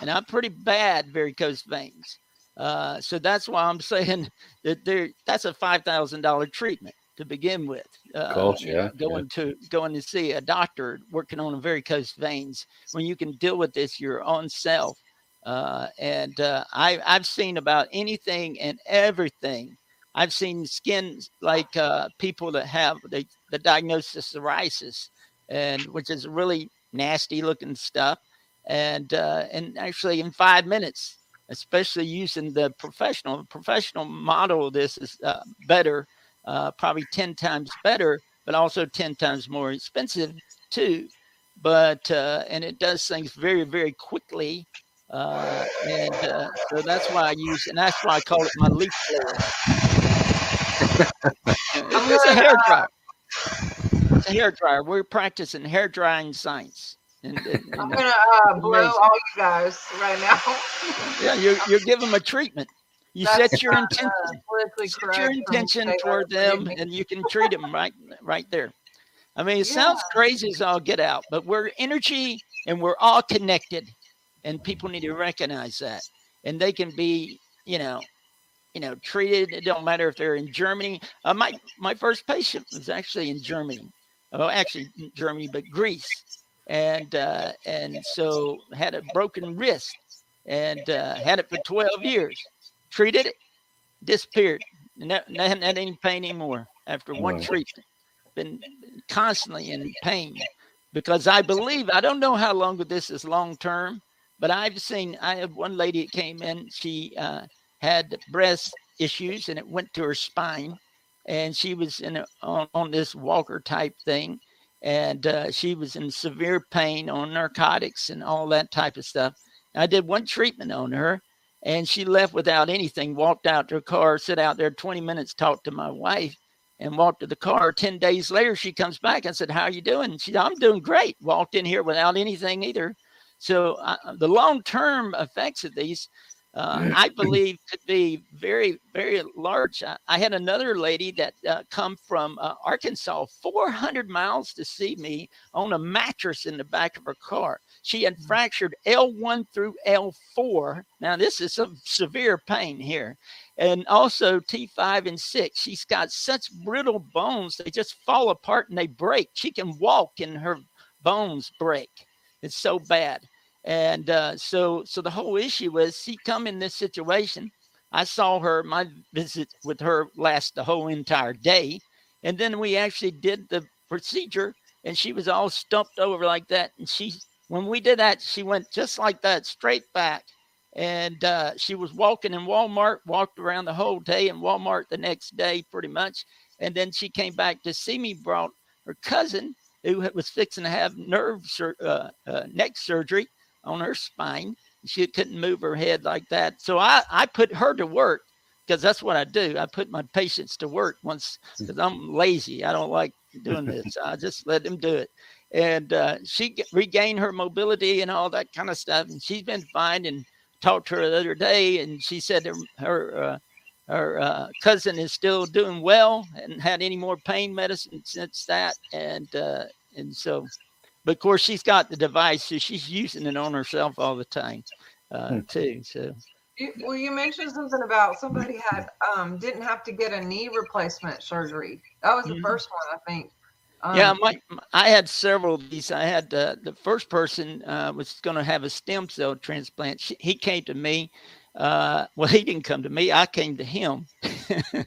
Speaker 3: and I'm pretty bad varicose veins. Uh, so that's why I'm saying that there that's a five thousand dollar treatment to begin with.
Speaker 1: Uh, of course, yeah.
Speaker 3: Going
Speaker 1: yeah.
Speaker 3: to going to see a doctor working on a varicose veins when you can deal with this your own self. Uh, and uh, I, I've seen about anything and everything I've seen skin like uh, people that have the, the diagnosis of psoriasis, and which is really nasty looking stuff. And uh, and actually, in five minutes, especially using the professional professional model, this is uh, better, uh, probably ten times better, but also ten times more expensive too. But uh, and it does things very very quickly. Uh, and so that's why I use, and that's why I call it my leaf blower it's a hair dryer. It's a hair dryer. We're practicing hair drying science.
Speaker 2: And, and, and I'm gonna uh, blow all you guys right now.
Speaker 3: yeah, you you give them a treatment. You That's set your uh, intention. Uh, set your intention toward them, and you can treat them right right there. I mean, it yeah. sounds crazy as all get out, but we're energy and we're all connected, and people need to recognize that. And they can be, you know, you know, treated. It don't matter if they're in Germany. Uh, my my first patient was actually in Germany. Well, actually Germany, but Greece, and uh, and so had a broken wrist and uh, had it for 12 years. Treated it, disappeared. Not, not had any pain anymore after one treatment. Been constantly in pain because I believe I don't know how long this is long term, but I've seen. I have one lady that came in. She uh, had breast issues and it went to her spine. And she was in a, on, on this walker type thing. And uh, she was in severe pain on narcotics and all that type of stuff. I did one treatment on her and she left without anything walked out to her car sit out there 20 minutes talked to my wife and walked to the car. 10 days later she comes back i said how are you doing? She said i'm doing great. Walked in here without anything either. So uh, the long term effects of these uh, I believe could be very, very large. I, I had another lady that uh, come from uh, Arkansas, 400 miles to see me on a mattress in the back of her car. She had mm. fractured L1 through L4. Now this is some severe pain here, and also T5 and 6. She's got such brittle bones; they just fall apart and they break. She can walk and her bones break. It's so bad And uh, so, so the whole issue was she come in this situation. I saw her. My visit with her last the whole entire day, and then we actually did the procedure, and she was all stumped over like that. And she, when we did that, she went just like that, straight back. And uh, she was walking in Walmart, walked around the whole day in Walmart the next day, pretty much. And then she came back to see me, brought her cousin who was fixing to have nerve sur- uh, uh, neck surgery on her spine. She couldn't move her head like that. So I, I put her to work because that's what I do. I put my patients to work once because I'm lazy. I don't like doing this. I just let them do it. And uh, she regained her mobility and all that kind of stuff. And she's been fine. And talked to her the other day, and she said her her, uh, her uh, cousin is still doing well and had any more pain medicine since that. And uh, and so, but of course, she's got the device, so she's using it on herself all the time uh, hmm. too. So.
Speaker 2: You, well, you mentioned something about somebody had um, didn't have to get a knee replacement surgery. That was the mm-hmm. first one, I think.
Speaker 3: Um, yeah, my, I had several of these. I had uh, the first person uh, was going to have a stem cell transplant. She, he came to me. Uh, well, he didn't come to me. I came to him.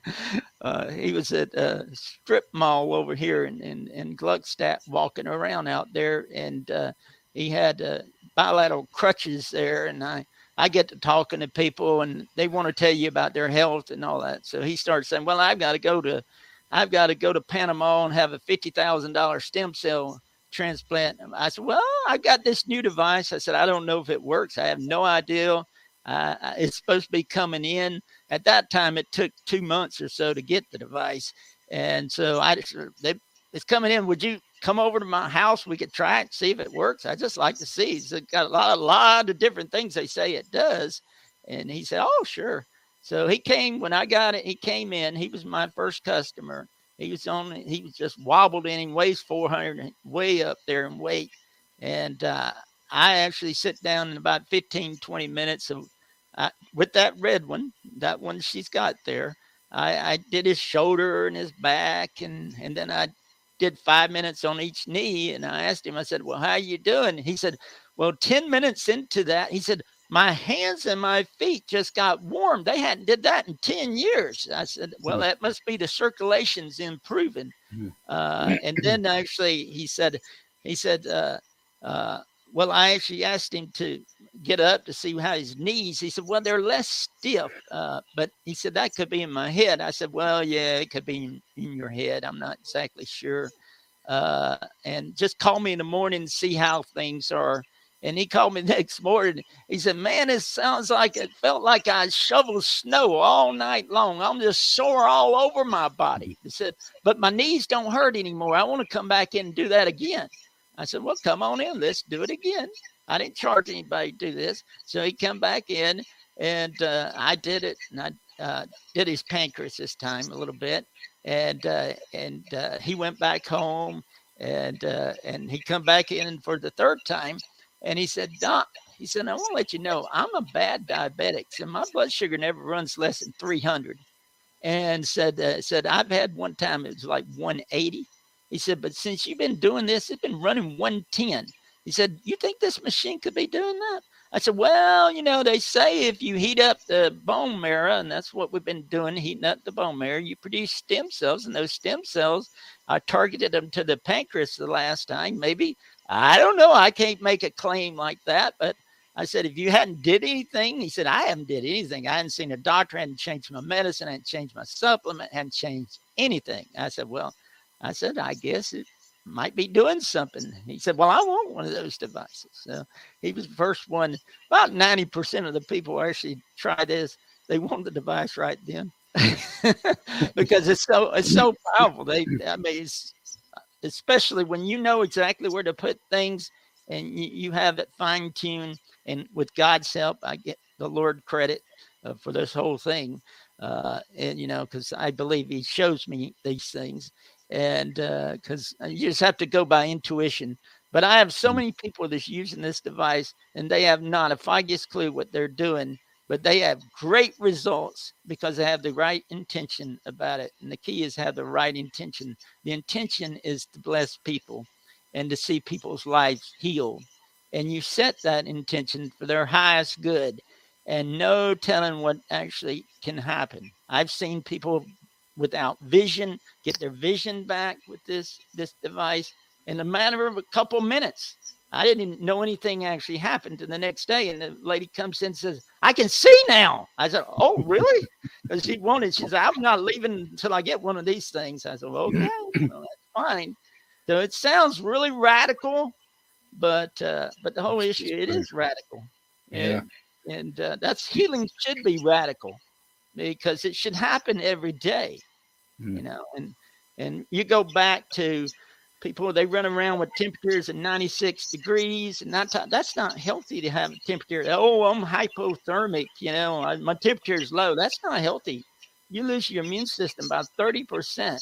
Speaker 3: Uh, he was at a strip mall over here in, in, in Gluckstadt walking around out there, and uh, he had uh, bilateral crutches there. And I, I get to talking to people, and they want to tell you about their health and all that. So he started saying, "Well, I've got to go to." I've got to go to Panama and have a $50,000 stem cell transplant. I said, Well, I've got this new device. I said, I don't know if it works. I have no idea. Uh, it's supposed to be coming in. At that time, it took two months or so to get the device. And so I just, they, it's coming in. Would you come over to my house? We could try it, see if it works. I just like to see. It's got a lot, a lot of different things they say it does. And he said, Oh, sure. So he came when I got it. He came in. He was my first customer. He was on. He was just wobbled in. He weighs 400, way up there in weight. And uh, I actually sit down in about 15, 20 minutes. So I, with that red one, that one she's got there, I, I did his shoulder and his back, and and then I did five minutes on each knee. And I asked him. I said, "Well, how you doing?" He said, "Well, 10 minutes into that, he said." my hands and my feet just got warm. They hadn't did that in 10 years. I said, well, hmm. that must be the circulation's improving. Hmm. Uh, and then actually he said, he said, uh, uh, well, I actually asked him to get up to see how his knees. He said, "Well, they're less stiff," uh, but he said that could be in my head. I said, "Well, yeah, it could be in, in your head. I'm not exactly sure." Uh, and just call me in the morning and see how things are. And he called me next morning. He said, Man, it sounds like it felt like I shoveled snow all night long. I'm just sore all over my body. He said, But my knees don't hurt anymore. I want to come back in and do that again. I said, Well, come on in. Let's do it again. I didn't charge anybody to do this. So he come back in and uh, I did it. And I uh, did his pancreas this time a little bit. And uh, and uh, he went back home and uh, and he come back in for the third time and he said, Doc, he said, I want to let you know I'm a bad diabetic. and my blood sugar never runs less than 300. And said, uh, said I've had one time it was like 180. He said, but since you've been doing this, it's been running 110. He said, you think this machine could be doing that? I said, well, you know, they say if you heat up the bone marrow, and that's what we've been doing, heating up the bone marrow, you produce stem cells, and those stem cells, I targeted them to the pancreas the last time. Maybe I don't know. I can't make a claim like that, but I said, if you hadn't did anything, he said, I haven't did anything. I hadn't seen a doctor, I hadn't changed my medicine, I hadn't changed my supplement, I hadn't changed anything. I said, well, I said, I guess it might be doing something. He said, well, I want one of those devices. So he was the first one. About 90% of the people actually try this. They want the device right then because it's so, it's so powerful. They, I mean, especially when you know exactly where to put things and you, you have it fine tuned. And with God's help, I get the Lord credit uh, for this whole thing. Uh, and, you know, because I believe He shows me these things. And because uh, you just have to go by intuition. But I have so mm. many people that's using this device and they have not a foggiest clue what they're doing but they have great results because they have the right intention about it. And the key is have the right intention. The intention is to bless people and to see people's lives healed. and you set that intention for their highest good and no telling what actually can happen. I've seen people without vision get their vision back with this this device in a matter of a couple minutes. I didn't know anything actually happened. And the next day, and the lady comes in and says, I can see now. I said, Oh, really? Because she wanted, she said, I'm not leaving until I get one of these things. I said, well, Okay, well, that's fine. So it sounds really radical, but uh, but the whole issue it is radical. And, yeah. and uh, that's healing should be radical because it should happen every day. Mm. You know, and and you go back to people they run around with temperatures of 96 degrees and not that's not healthy to have a temperature oh i'm hypothermic you know I, my temperature is low. That's not healthy. You lose your immune system by 30%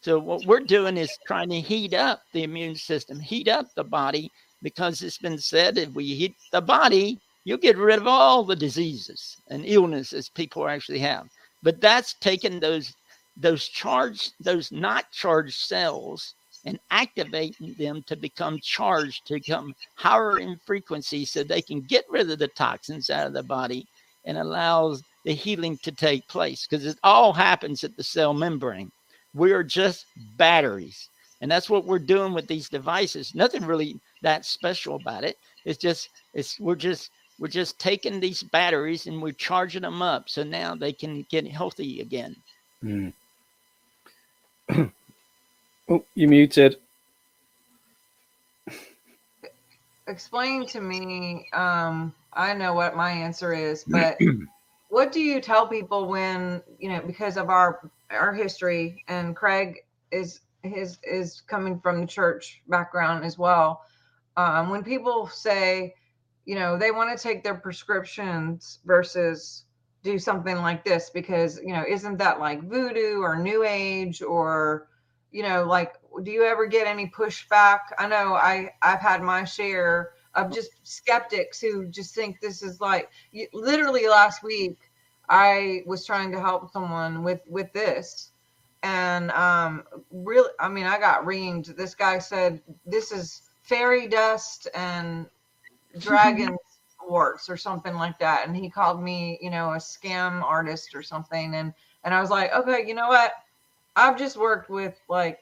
Speaker 3: so what we're doing is trying to heat up the immune system heat up the body because it's been said if we heat the body you'll get rid of all the diseases and illnesses people actually have. But that's taking those those charged those not charged cells and activating them to become charged, to become higher in frequency so they can get rid of the toxins out of the body and allows the healing to take place because it all happens at the cell membrane. We are just batteries. And that's what we're doing with these devices. Nothing really that special about it. It's just it's we're just we're just taking these batteries and we're charging them up so now they can get healthy again. Mm.
Speaker 1: Oh, you muted.
Speaker 2: Explain to me. Um, I know what my answer is, but what do you tell people when you know because of our our history and Craig is his is coming from the church background as well. Um, when people say, you know, they want to take their prescriptions versus do something like this because you know isn't that like voodoo or new age or you know, like, do you ever get any pushback? I know I I've had my share of just skeptics who just think this is like literally last week I was trying to help someone with with this and um really I mean I got reamed. This guy said this is fairy dust and dragon or something like that and he called me, you know, a scam artist or something and and I was like, "Okay, you know what? I've just worked with like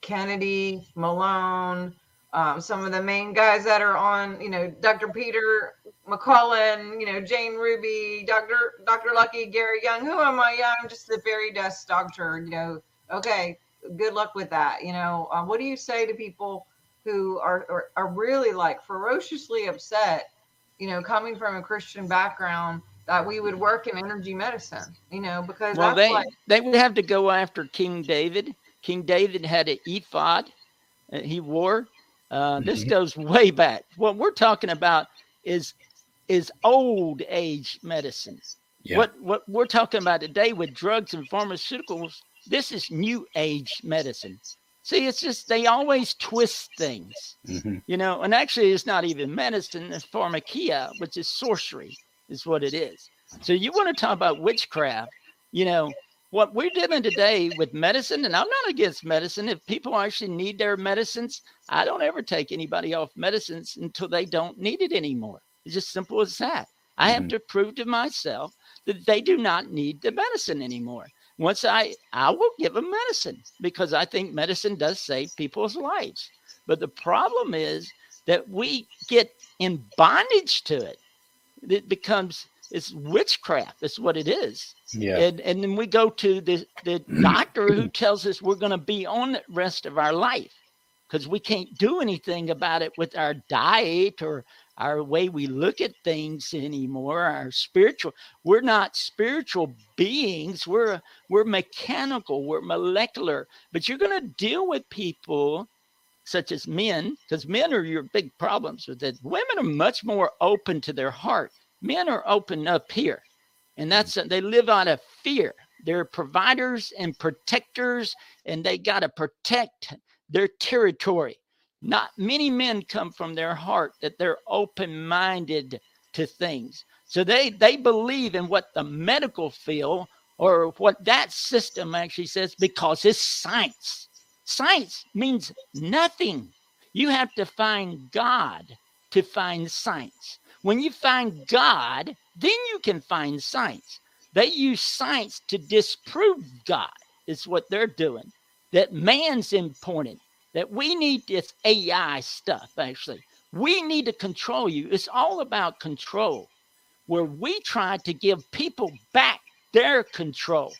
Speaker 2: Kennedy, Malone, um, some of the main guys that are on, you know, Dr. Peter McCullough, you know, Jane Ruby, Dr. Dr. Lucky, Gary Young. Who am I? Yeah, I'm just the fairy dust doctor. You know, okay, good luck with that. You know, um, what do you say to people who are, are are really like ferociously upset? You know, coming from a Christian background that we would work in energy medicine, you know, because
Speaker 3: well, they like, they would have to go after King David. King David had an ephod he wore. Uh, this mm-hmm. goes way back. What we're talking about is is old age medicine. Yeah. What what we're talking about today with drugs and pharmaceuticals, this is new age medicine. See, it's just they always twist things, mm-hmm. you know. And actually, it's not even medicine; it's pharmakeia, which is sorcery is what it is. So you want to talk about witchcraft, you know, what we're doing today with medicine, and I'm not against medicine. If people actually need their medicines, I don't ever take anybody off medicines until they don't need it anymore. It's just simple as that. I have mm-hmm. to prove to myself that they do not need the medicine anymore. Once I, I will give them medicine because I think medicine does save people's lives. But the problem is that we get in bondage to it it becomes it's witchcraft. That's what it is. Yeah. And and then we go to the the doctor who tells us we're going to be on the rest of our life because we can't do anything about it with our diet or our way we look at things anymore our spiritual we're not spiritual beings we're we're mechanical we're molecular but you're going to deal with people such as men, because men are your big problems with it. Women are much more open to their heart. Men are open up here, and mm-hmm. that's uh, they live out of fear. They're providers and protectors, and they got to protect their territory. Not many men come from their heart that they're open minded to things. So they they believe in what the medical field or what that system actually says because it's science. Science means nothing. You have to find God to find science. When you find God, then you can find science. They use science to disprove God, is what they're doing. That man's important, that we need this AI stuff, actually. We need to control you. It's all about control, where we try to give people back their control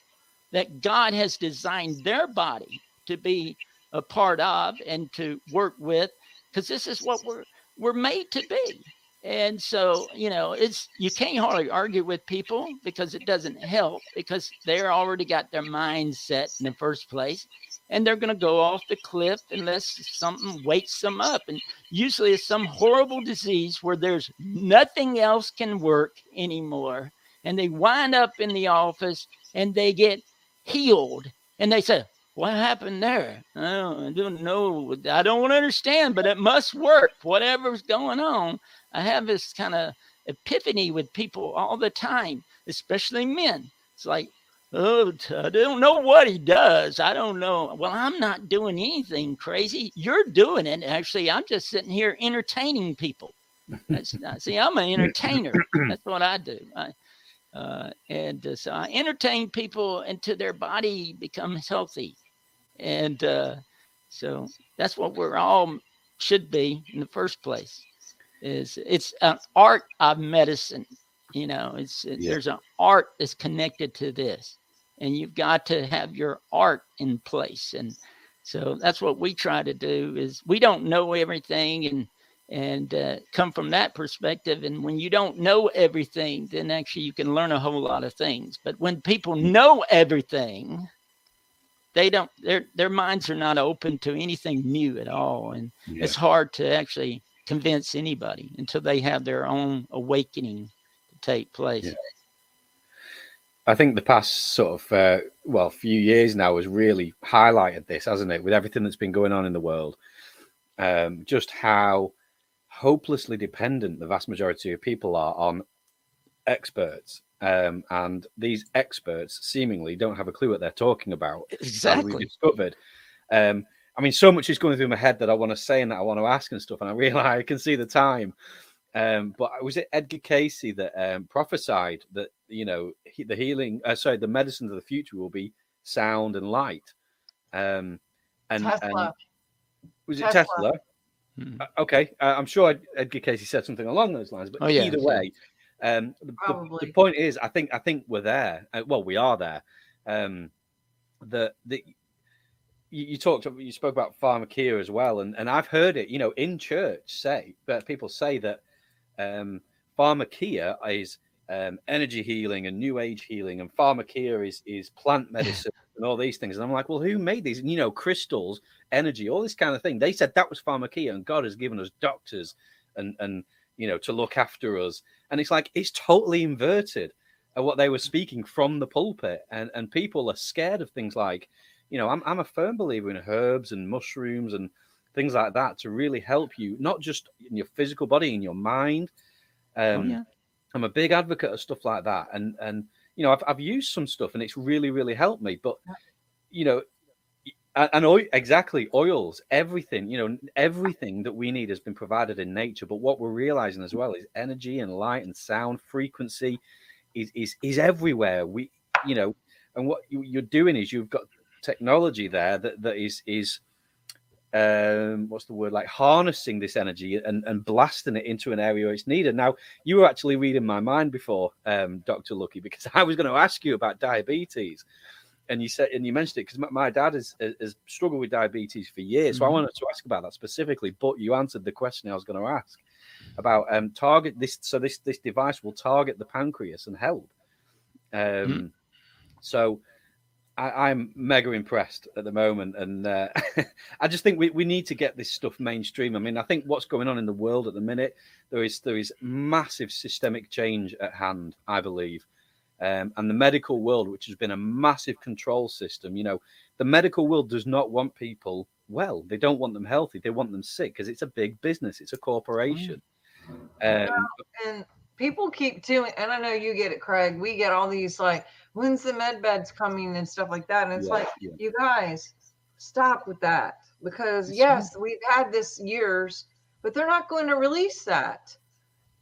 Speaker 3: that God has designed their body to be a part of and to work with, because this is what we're we're made to be. And so, you know, it's you can't hardly argue with people because it doesn't help because they're already got their mind set in the first place and they're going to go off the cliff unless something wakes them up. And usually it's some horrible disease where there's nothing else can work anymore. And they wind up in the office and they get healed. And they say, what happened there? Don't, I don't know. I don't understand, but it must work. Whatever's going on. I have this kind of epiphany with people all the time, especially men. It's like, oh, I don't know what he does. I don't know. Well, I'm not doing anything crazy. You're doing it. Actually, I'm just sitting here entertaining people. That's, see, I'm an entertainer. That's what I do. I, uh, and uh, so I entertain people until their body becomes healthy. And uh, so that's what we're all should be in the first place. Is it's an art of medicine. You know, it's it, yeah. there's an art that's connected to this, and you've got to have your art in place. And so that's what we try to do. Is we don't know everything, and and uh, come from that perspective. And when you don't know everything, then actually you can learn a whole lot of things. But when people know everything, they don't their their minds are not open to anything new at all and yeah. it's hard to actually convince anybody until they have their own awakening to take place yeah.
Speaker 1: I think the past sort of uh, well few years now has really highlighted this hasn't it with everything that's been going on in the world um, just how hopelessly dependent the vast majority of people are on experts um, and these experts seemingly don't have a clue what they're talking about.
Speaker 3: Exactly.
Speaker 1: We discovered. Um, I mean, so much is going through my head that I want to say and that I want to ask and stuff, and I realize I can see the time. Um, but was it Edgar Cayce that um, prophesied that you know he, the healing, uh, sorry, the medicine of the future will be sound and light? Um, and, Tesla. and was it Tesla? Tesla? Hmm. Uh, okay, uh, I'm sure Edgar Cayce said something along those lines, but oh, yeah, either way, um, the, the, the, point is, I think I think we're there. Uh, well, we are there. Um, the the you, you, talked you spoke about pharmakeia as well, and and I've heard it. You know, in church say, but people say that um, pharmakeia is um, energy healing and new age healing, and pharmakeia is is plant medicine and all these things. And I'm like, well, who made these? And, you know, crystals, energy, all this kind of thing. They said that was pharmakeia, and God has given us doctors and and you know to look after us and it's like it's totally inverted at what they were speaking from the pulpit and and people are scared of things like you know i'm, I'm a firm believer in herbs and mushrooms and things like that to really help you not just in your physical body in your mind. Oh, um, oh, yeah. i'm a big advocate of stuff like that and and you know I've, I've used some stuff and it's really really helped me but you know and oil, exactly oils everything you know everything that we need has been provided in nature but what we're realizing as well is energy and light and sound frequency is is, is everywhere. We you know and what you, are doing is you've got technology there that, that is is um what's the word like harnessing this energy and, and blasting it into an area where it's needed now you were actually reading my mind before um dr lucky because i was going to ask you about diabetes and you said and you mentioned it because my, dad has, has struggled with diabetes for years. So mm-hmm. I wanted to ask about that specifically, but you answered the question I was going to ask about um target this. So this this device will target the pancreas and help. Um, mm-hmm. so. I, am mega impressed at the moment, and uh, I just think we, we need to get this stuff mainstream. I mean, I think what's going on in the world at the minute there is there is massive systemic change at hand. I believe, um, and the medical world, which has been a massive control system. You know, the medical world does not want people well. They don't want them healthy. They want them sick because it's a big business. It's a corporation.
Speaker 2: Um, well, and people keep doing, and I know you get it, Craig. We get all these like, when's the med beds coming and stuff like that. And it's yeah, like, yeah. you guys stop with that because yes, we've had this years but they're not going to release that.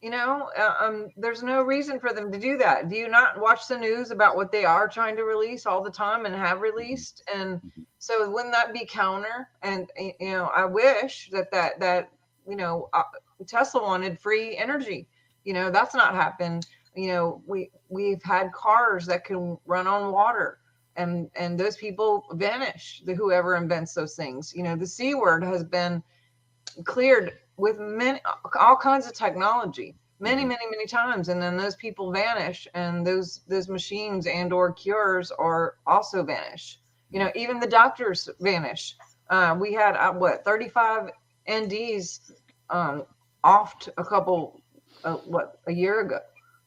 Speaker 2: You know, uh, um, there's no reason for them to do that. Do you not watch the news about what they are trying to release all the time and have released? And so, wouldn't that be counter? And you know, I wish that that that you know, uh, Tesla wanted free energy. You know, that's not happened. You know, we we've had cars that can run on water and and those people vanish the whoever invents those things you know the c word has been cleared with many all kinds of technology many mm-hmm. many many times and then those people vanish and those those machines and or cures are also vanish you know even the doctors vanish uh, we had uh, what 35 nds um, off a couple uh, what a year ago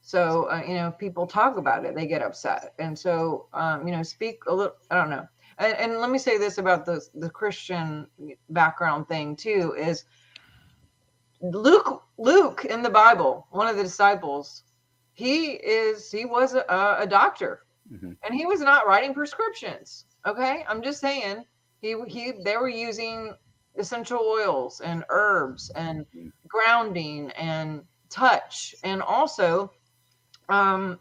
Speaker 2: so uh, you know people talk about it they get upset and so um, you know speak a little i don't know and, and let me say this about the the christian background thing too is Luke, Luke in the Bible, one of the disciples, he is he was a, a doctor, mm-hmm. and he was not writing prescriptions. Okay, I'm just saying he he they were using essential oils and herbs and mm-hmm. grounding and touch. And also um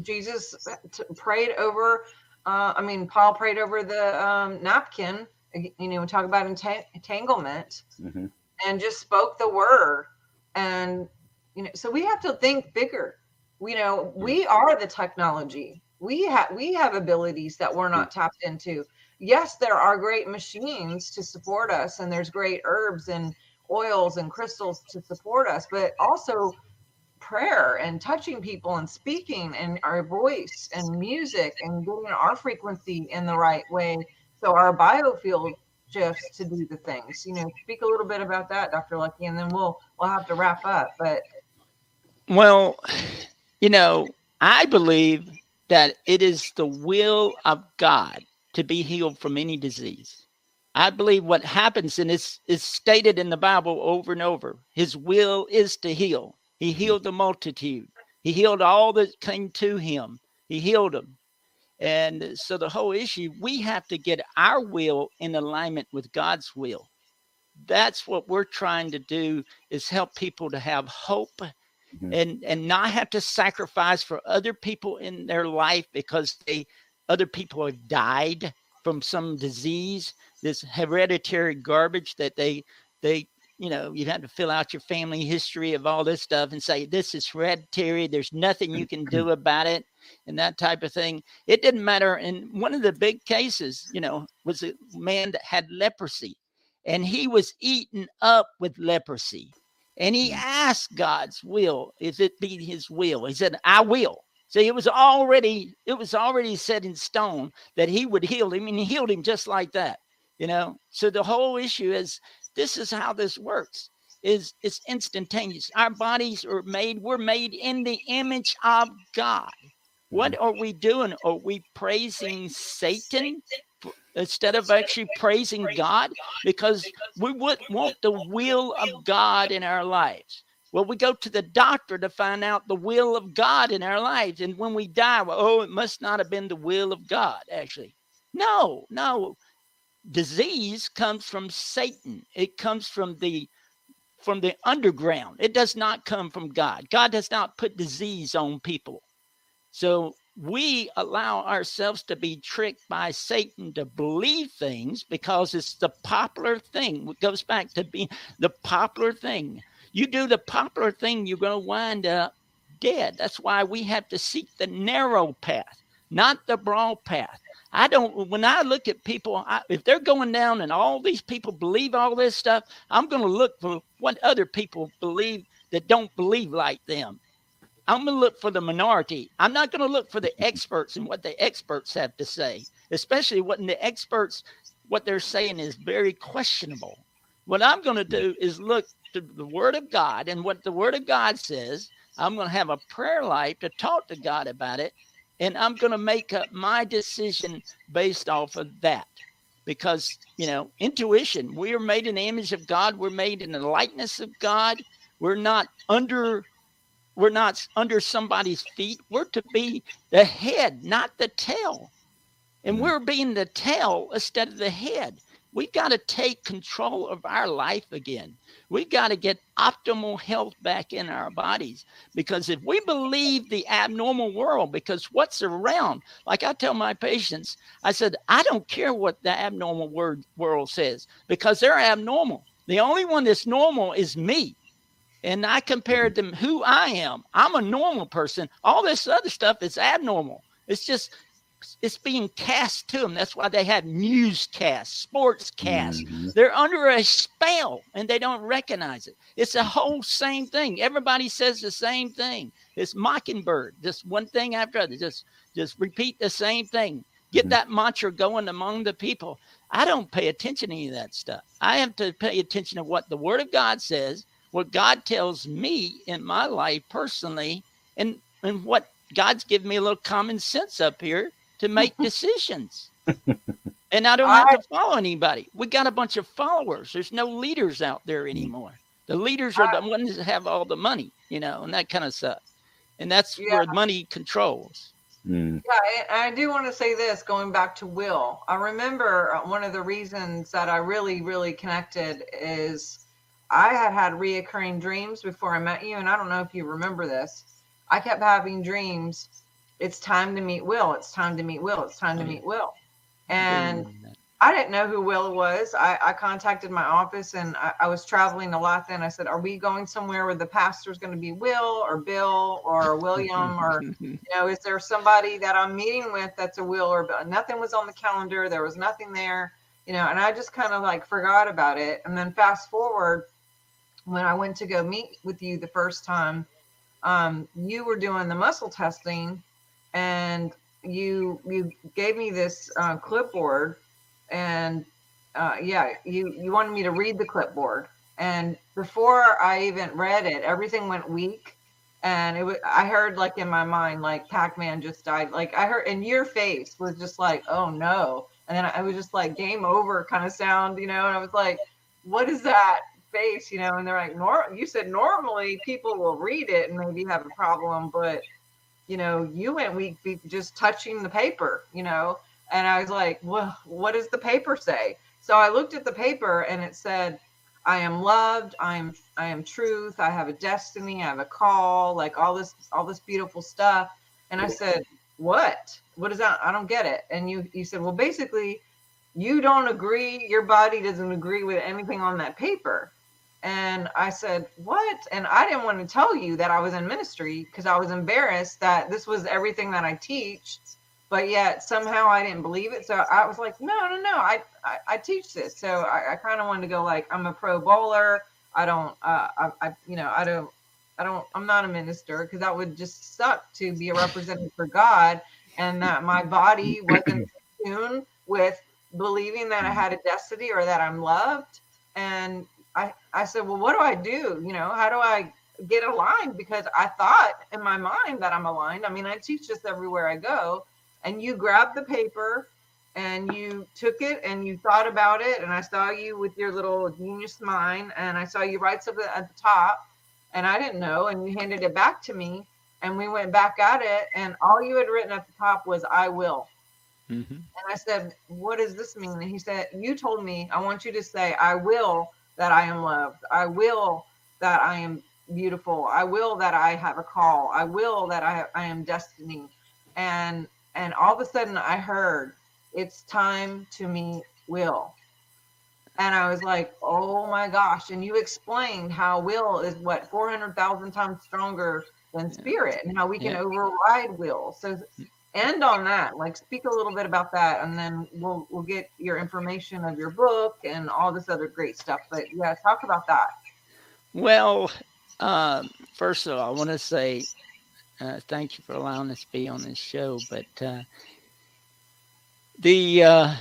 Speaker 2: jesus t- prayed over uh i mean paul prayed over the um napkin you know we talk about entanglement mm-hmm. and just spoke the word. And you know so we have to think bigger. You know we are the technology. We have we have abilities that we're not tapped into. Yes there are great machines to support us and there's great herbs and oils and crystals to support us but also prayer and touching people and speaking and our voice and music and getting our frequency in the right way so our biofield shifts to do the things. You know, speak a little bit about that, Dr. Lucky, and then we'll we'll have to wrap up. But
Speaker 3: well, you know, I believe that it is the will of God to be healed from any disease. I believe what happens, and it's, it's stated in the Bible over and over, his will is to heal. He healed the multitude. He healed all that came to him. He healed them. And so the whole issue, we have to get our will in alignment with God's will. That's what we're trying to do is help people to have hope mm-hmm. and and not have to sacrifice for other people in their life because they other people have died from some disease, this hereditary garbage that they they you know, you have to fill out your family history of all this stuff and say, this is hereditary. There's nothing you can do about it and that type of thing. It didn't matter. And one of the big cases, you know, was a man that had leprosy and he was eaten up with leprosy. And he mm. asked God's will, if it be his will. He said, I will. See, it was already, it was already set in stone that he would heal him, and he healed him just like that. You know, so the whole issue is this is how this works is it's instantaneous. Our bodies are made we're made in the image of god. What mm-hmm. are we doing? Are we praising satan instead of actually praising god? Because we would want the will of god in our lives well we go to the doctor to find out the will of god in our lives and when we die well, oh it must not have been the will of god actually no no disease comes from Satan. It comes from the from the underground. It does not come from God. God does not put disease on people. So we allow ourselves to be tricked by Satan to believe things because it's the popular thing. It goes back to being the popular thing. You do the popular thing, you're going to wind up dead. That's why we have to seek the narrow path, not the broad path. I don't, when I look at people, I, if they're going down and all these people believe all this stuff, I'm going to look for what other people believe that don't believe like them. I'm going to look for the minority. I'm not going to look for the experts and what the experts have to say, especially when the experts, what they're saying is very questionable. What I'm going to do is look to the Word of God and what the Word of God says. I'm going to have a prayer life to talk to God about it and I'm going to make up my decision based off of that. Because, you know, intuition, we are made in the image of God, we're made in the likeness of God. We're not under we're not under somebody's feet. We're to be the head, not the tail. And mm-hmm. we're being the tail instead of the head. We've got to take control of our life again. We've got to get optimal health back in our bodies because if we believe the abnormal world, because what's around, like I tell my patients, I said, I don't care what the abnormal word, world says because they're abnormal. The only one that's normal is me. And I compared them who I am. I'm a normal person. All this other stuff is abnormal. It's just it's being cast to them. That's why they have newscasts, sports casts. Mm-hmm. They're under a spell and they don't recognize it. It's a whole same thing. Everybody says the same thing. It's mockingbird, just one thing after other. Just just repeat the same thing. Get mm-hmm. that mantra going among the people. I don't pay attention to any of that stuff. I have to pay attention to what the Word of God says, what God tells me in my life personally, and and what God's given me a little common sense up here to make decisions. and I don't have to follow anybody. We got a bunch of followers. There's no leaders out there anymore. The leaders are the ones that have all the money, you know, and that kind of stuff. And that's yeah. where money controls.
Speaker 2: Mm. Yeah, I do want to say this going back to Will. I remember uh, one of the reasons that I really, really connected is I had had reoccurring dreams before I met you. And I don't know if you remember this. I kept having dreams it's time to meet Will. It's time to meet Will. It's time to meet Will. And I didn't know who Will was. I, I contacted my office and I, I, was traveling a lot then. I said, Are we going somewhere where the pastor's going to be Will or Bill or William? Or, you know, is there somebody that I'm meeting with that's a Will or Bill? Nothing was on the calendar. There was nothing there, you know, and I just kind of like forgot about it. And then fast forward, when I went to go meet with you the first time, um, you were doing the muscle testing and you you gave me this uh, clipboard and uh, yeah you you wanted me to read the clipboard. And before i even read it everything went weak. And it was i heard like in my mind like pac-man just died. Like i heard and your face was just like oh no. And then i was just like game over kind of sound you know and i was like what is that face? You know and they're like nor you said normally people will read it and maybe have a problem but you know, you went week just touching the paper, you know, and I was like, well, what does the paper say? So I looked at the paper and it said, I am loved, I am I am truth, I have a destiny, I have a call, like all this all this beautiful stuff. And I said, What? What is that? I don't get it. And you you said, Well, basically, you don't agree, your body doesn't agree with anything on that paper. And I said, What? And I didn't want to tell you that I was in ministry because I was embarrassed that this was everything that I teach. But yet somehow I didn't believe it. So I was like, No, no, no, I, I, I teach this. So I, I kind of wanted to go like, I'm a pro bowler. I don't, uh, I, I, you know, I don't, I don't, I'm not a minister because that would just suck to be a representative for God and that my body wasn't in tune with believing that I had a destiny or that I'm loved. And I, I said, well, what do I do? You know, how do I get aligned? Because I thought in my mind that I'm aligned. I mean, I teach this everywhere I go. And you grabbed the paper and you took it and you thought about it. And I saw you with your little genius mind. And I saw you write something at the top. And I didn't know. And you handed it back to me. And we went back at it. And all you had written at the top was, I will. Mm-hmm. And I said, What does this mean? And he said, You told me, I want you to say, I will that I am loved. I will that I am beautiful. I will that I have a call. I will that I, I am destiny. And and all of a sudden I heard it's time to meet Will. And I was like, oh my gosh. And you explained how will is what 400,000 times stronger than spirit and how we can yeah. override will. So end on that like speak a little bit about that and then we'll we'll get your information of your book and all this other great stuff but yeah talk about that.
Speaker 3: Well uh, first of all i want to say uh, thank you for allowing us to be on this show but uh, the uh,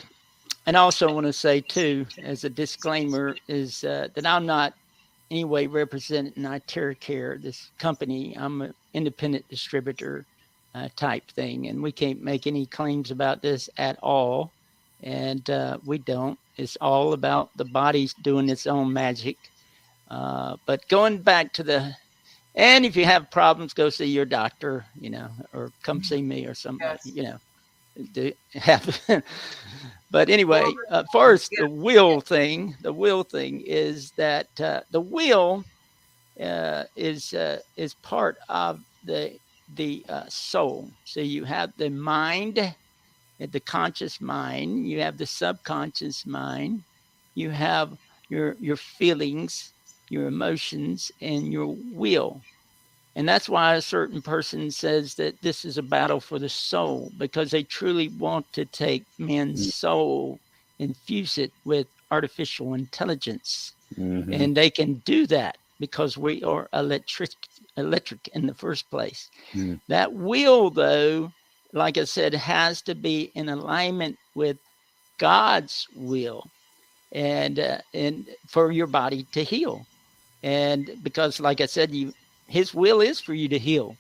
Speaker 3: and also want to say too as a disclaimer is uh, that i'm not anyway representing Care, this company. I'm an independent distributor uh, type thing. And we can't make any claims about this at all. And uh, we don't. It's all about the body's doing its own magic. Uh, but going back to the, and if you have problems, go see your doctor, you know, or come see me or somebody, yes. you know. to have. but anyway, uh, first the will thing. The will thing is that uh, the will uh, is uh, is part of the the uh, soul. So you have the mind, the conscious mind. You have the subconscious mind. You have your your feelings, your emotions, and your will. And that's why a certain person says that this is a battle for the soul because they truly want to take man's mm. soul, infuse it with artificial intelligence. Mm-hmm. And they can do that because we are electric electric in the first place. Mm. That will though, like I said, has to be in alignment with God's will and uh, and for your body to heal. And because like I said, you his will is for you to heal.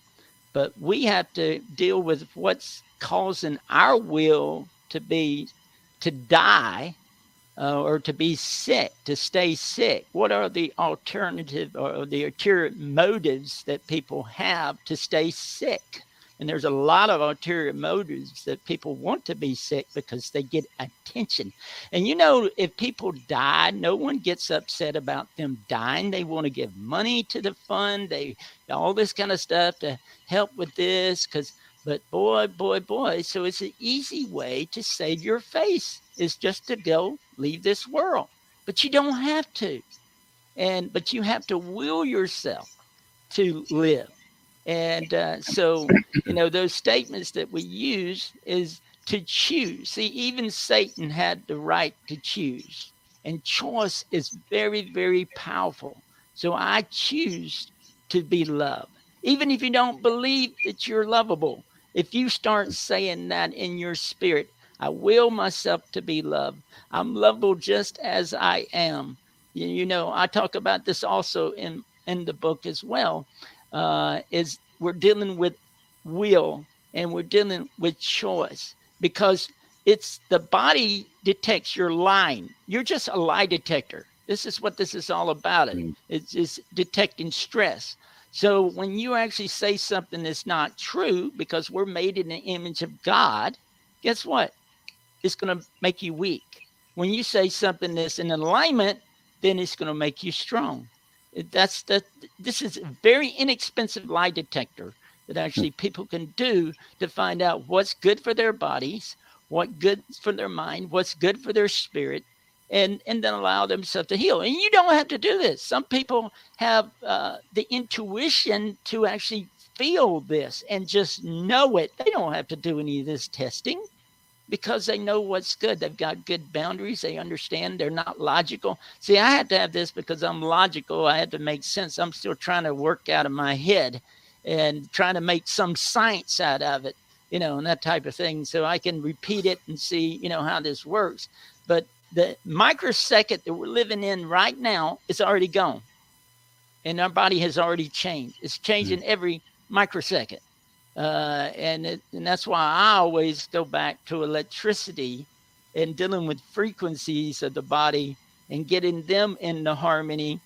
Speaker 3: But we have to deal with what's causing our will to be to die uh, or to be sick, to stay sick? What are the alternative or the ulterior motives that people have to stay sick? And there's a lot of ulterior motives that people want to be sick because they get attention. And you know, if people die, no one gets upset about them dying. They want to give money to the fund, they all this kind of stuff to help with this because but boy, boy, boy, so it's an easy way to save your face is just to go leave this world. But you don't have to. And but you have to will yourself to live. And uh, so, you know, those statements that we use is to choose. See, even Satan had the right to choose. And choice is very, very powerful. So I choose to be loved. Even if you don't believe that you're lovable, if you start saying that in your spirit, I will myself to be loved. I'm lovable just as I am. You, you know, I talk about this also in in the book as well. Uh, is we're dealing with will and we're dealing with choice because it's the body detects your lying. You're just a lie detector. This is what this is all about. It. Mm. It's, it's detecting stress. So when you actually say something that's not true, because we're made in the image of God, guess what? It's going to make you weak. When you say something that's in alignment, then it's going to make you strong. That's the. This is a very inexpensive lie detector that actually hmm. people can do to find out what's good for their bodies, what good for their mind, what's good for their spirit, and and then allow themselves to heal. And you don't have to do this. Some people have uh, the intuition to actually feel this and just know it. They don't have to do any of this testing because they know what's good. They've got good boundaries. They understand. They're not logical. See, I had to have this because I'm logical. I had to make sense. I'm still trying to work out of my head and trying to make some science out of it, you know, and that type of thing. So I can repeat it and see, you know, how this works. But the microsecond that we're living in right now is already gone. And our body has already changed. It's changing mm-hmm. every microsecond. Uh, and, it, and that's why I always go back to electricity and dealing with frequencies of the body and getting them into harmony.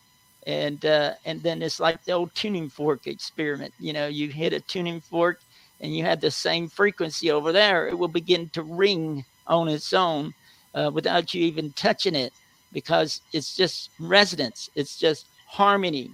Speaker 3: And uh, and then it's like the old tuning fork experiment. You know, you hit a tuning fork and you have the same frequency over there, it will begin to ring on its own uh, without you even touching it because it's just resonance, it's just harmony.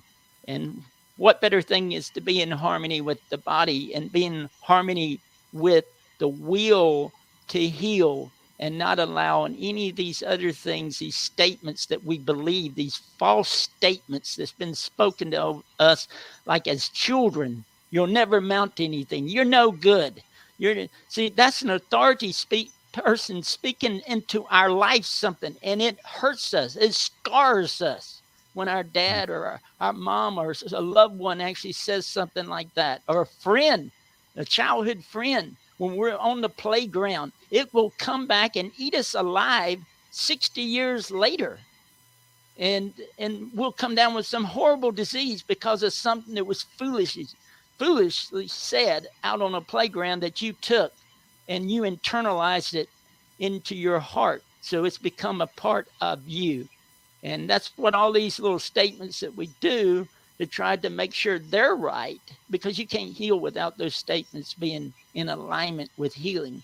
Speaker 3: And what better thing is to be in harmony with the body and be in harmony with the will to heal and not allow any of these other things, these statements that we believe, these false statements that's been spoken to us like as children. You'll never mount anything. You're no good. You're see, that's an authority speak person speaking into our life something and it hurts us, it scars us when our mm. dad or our, our mom or a loved one actually says something like that, or a friend, a childhood friend, when we're on the playground, it will come back and eat us alive 60 years later. And and we'll come down with some horrible disease because of something that was foolishly foolishly said out on a playground that you took and you internalized it into your heart. So it's become a part of you. And that's what all these little statements that we do to try to make sure they're right because you can't heal without those statements being in alignment with healing.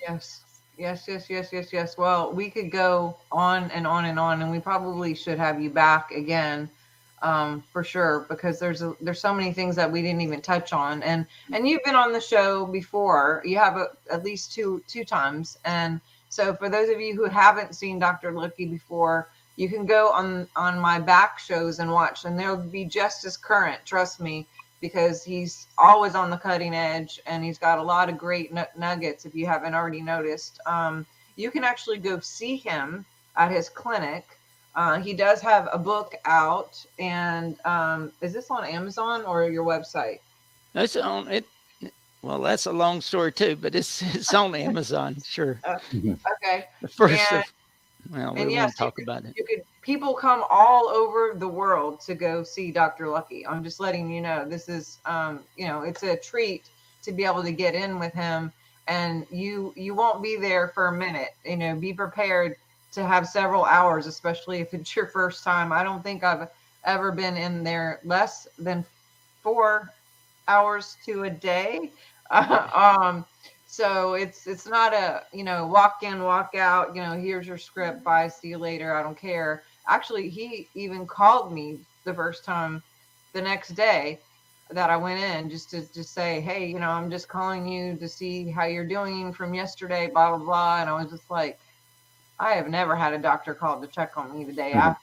Speaker 2: Yes. Yes, yes, yes, yes, yes. Well, we could go on and on and on, and we probably should have you back again, um, for sure, because there's a, there's so many things that we didn't even touch on, and and you've been on the show before. You have a, at least two two times, and so for those of you who haven't seen Dr. Lucky before, you can go on on my back shows and watch, and they'll be just as current. Trust me because he's always on the cutting edge and he's got a lot of great nuggets if you haven't already noticed um, you can actually go see him at his clinic uh, he does have a book out and um, is this on amazon or your website
Speaker 3: that's on it well that's a long story too but it's it's on amazon sure
Speaker 2: uh, okay
Speaker 3: first and, of, well we yes, won't talk
Speaker 2: could,
Speaker 3: about it
Speaker 2: you could people come all over the world to go see Dr. Lucky. I'm just letting you know this is um, you know, it's a treat to be able to get in with him and you you won't be there for a minute. You know, be prepared to have several hours, especially if it's your first time. I don't think I've ever been in there less than 4 hours to a day. um so it's it's not a you know walk in walk out you know here's your script bye see you later i don't care actually he even called me the first time the next day that I went in just to just say, hey, you know, I'm just calling you to see how you're doing from yesterday, blah blah blah. And I was just like, I have never had a doctor call to check on me the day mm-hmm. after.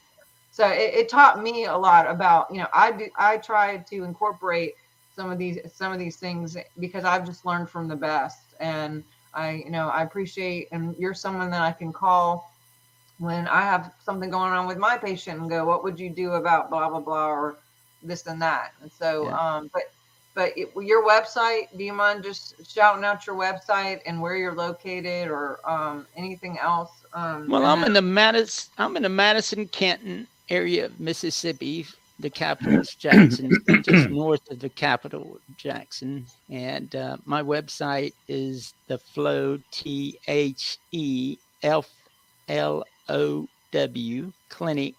Speaker 2: So it, it, taught me a lot about, you know, I do I tried to incorporate some of these some of these things because I've just learned from the best. And I, you know, I appreciate and you're someone that I can call when I have something going on with my patient and go, what would you do about blah blah blah or this and that. And so, yeah. um, but but it, your website, do you mind just shouting out your website and where you're located or um, anything else? Um,
Speaker 3: well, I'm in the Madison, I'm in the Madison Canton area of Mississippi. The capital is Jackson, just north of the capital, Jackson. And uh, my website is the Flow T H E F L O W Clinic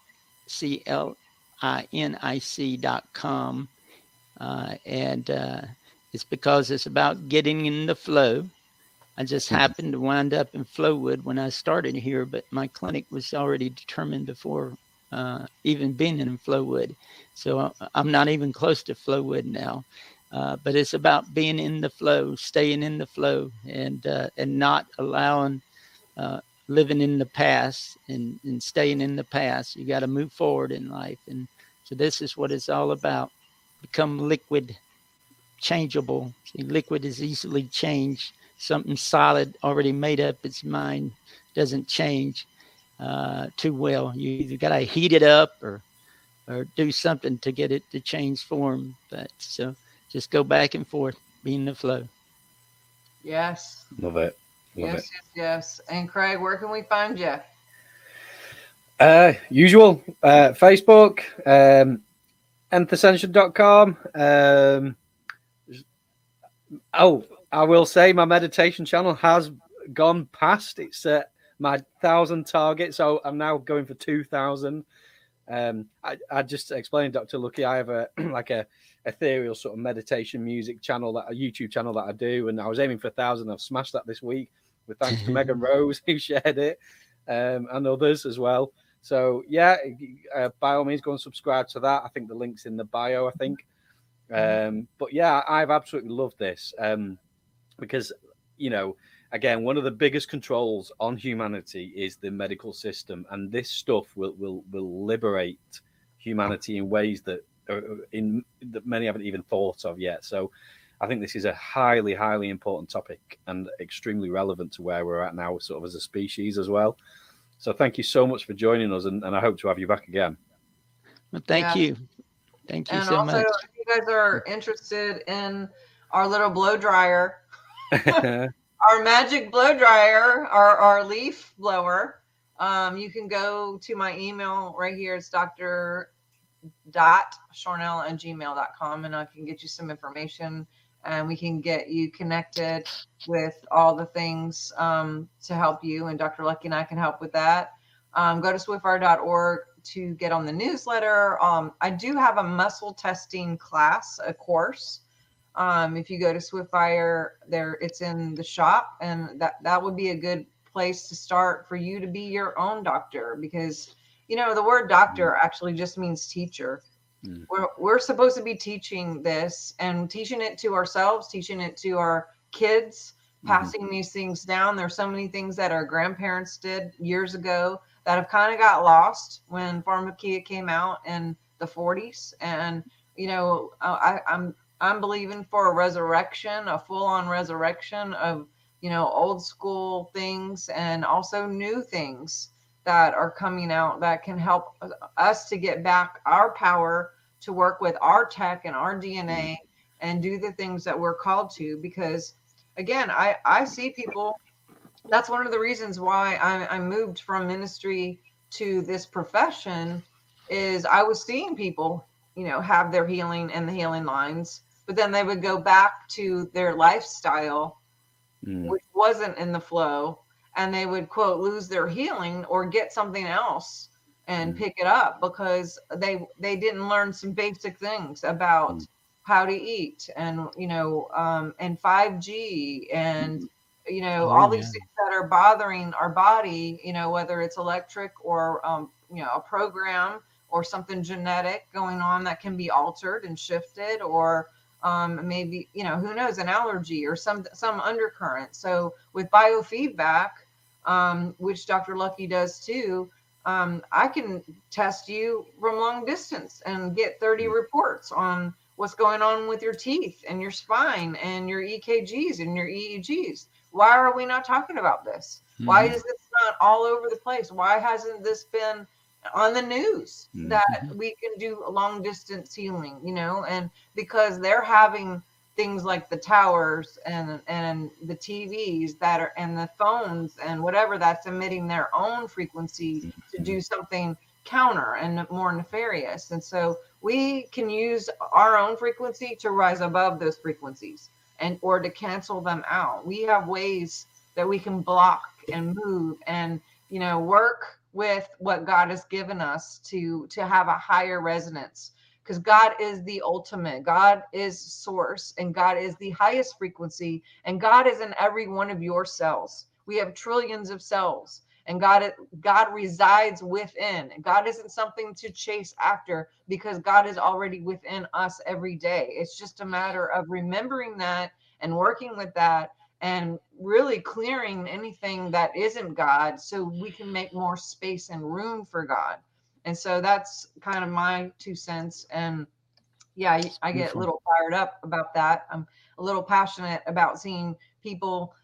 Speaker 3: C L I N I C dot com. Uh, and uh, it's because it's about getting in the flow. I just mm-hmm. happened to wind up in Flowood when I started here, but my clinic was already determined before uh, even being in Flowood. So uh, I'm not even close to Flowood now. Uh, but it's about being in the flow, staying in the flow, and uh, and not allowing uh, living in the past and, and staying in the past. You got to move forward in life. And so this is what it's all about. Become liquid, changeable. See, liquid is easily changed. Something solid, already made up its mind, doesn't change uh, too well. You either got to heat it up or or do something to get it to change form. But so just go back and forth, be in the flow.
Speaker 2: Yes.
Speaker 1: Love it.
Speaker 2: Love yes, it. yes, yes. And Craig, where can we find you?
Speaker 1: Uh, usual uh, Facebook, um, nthascension.com. Um, oh, I will say my meditation channel has gone past it's uh, my thousand target, so I'm now going for two thousand. Um, I, I just explained, Dr. Lucky, I have a like a ethereal sort of meditation music channel that a YouTube channel that I do, and I was aiming for a thousand. I've smashed that this week with thanks to Megan Rose who shared it, um, and others as well. So yeah, uh, by all means, go and subscribe to that. I think the link's in the bio. I think, um, but yeah, I've absolutely loved this um, because you know, again, one of the biggest controls on humanity is the medical system, and this stuff will will will liberate humanity in ways that are in that many haven't even thought of yet. So I think this is a highly, highly important topic and extremely relevant to where we're at now, sort of as a species as well. So thank you so much for joining us, and, and I hope to have you back again.
Speaker 3: Well, thank yeah. you. Thank you
Speaker 2: and
Speaker 3: so
Speaker 2: also,
Speaker 3: much.
Speaker 2: If you guys are interested in our little blow dryer, our magic blow dryer, our, our leaf blower, um, you can go to my email right here. It's Dr. Dot Sharnael at gmail.com, and I can get you some information and we can get you connected with all the things um, to help you. And Dr. Lucky and I can help with that. Um, go to swiftfire.org to get on the newsletter. Um, I do have a muscle testing class, a course Um, if you go to Swiftfire, there it's in the shop, and that that would be a good place to start for you to be your own doctor because you know the word doctor actually just means teacher.
Speaker 1: Mm.
Speaker 2: We're we're supposed to be teaching this and teaching it to ourselves, teaching it to our kids,
Speaker 1: Mhm.
Speaker 2: passing these things down. There's so many things that our grandparents did years ago that have kind of got lost when pharmakeia came out in the 40s and you know I, i'm i'm believing for a resurrection a full-on resurrection of you know old school things and also new things that are coming out that can help us to get back our power to work with our tech and our dna mm-hmm. and do the things that we're called to because again i i see people that's one of the reasons why I, I moved from ministry to this profession is I was seeing people, you know, have their healing and the healing lines, but then they would go back to their lifestyle,
Speaker 1: Mm.
Speaker 2: which wasn't in the flow, and they would quote lose their healing or get something else and
Speaker 1: Mm.
Speaker 2: pick it up because they they didn't learn some basic things about
Speaker 1: Mm.
Speaker 2: how to eat and you know um, and 5G and you know
Speaker 3: Oh,
Speaker 2: all these
Speaker 3: yeah.
Speaker 2: things that are bothering our body you know whether it's electric or um, you know a program or something genetic going on that can be altered and shifted or um, maybe you know who knows an allergy or some some undercurrent. So with biofeedback um, which dr lucky does too um, i can test you from long distance and get 30 reports on what's going on with your teeth and your spine and your ekgs and your eegs why are we not talking about this? Why
Speaker 3: Mhm.
Speaker 2: is this not all over the place? Why hasn't this been on the news
Speaker 1: Mhm.
Speaker 2: that we can do long distance healing you know and because they're having things like the towers and and the TVs that are and the phones and whatever that's emitting their own frequency to do something counter and more nefarious. And so we can use our own frequency to rise above those frequencies and or to cancel them out. We have ways that we can block and move and you know work with what god has given us to to have a higher resonance. Because god is the ultimate. God is source and god is the highest frequency and god is in every one of your cells. We have trillions of cells and god god resides within. God isn't something to chase after because god is already within us every day. It's just a matter of remembering that and working with that and really clearing anything that isn't God so we can make more space and room for God. And so that's kind of my two cents. And yeah, I, I get a little fired up about that. I'm a little passionate about seeing people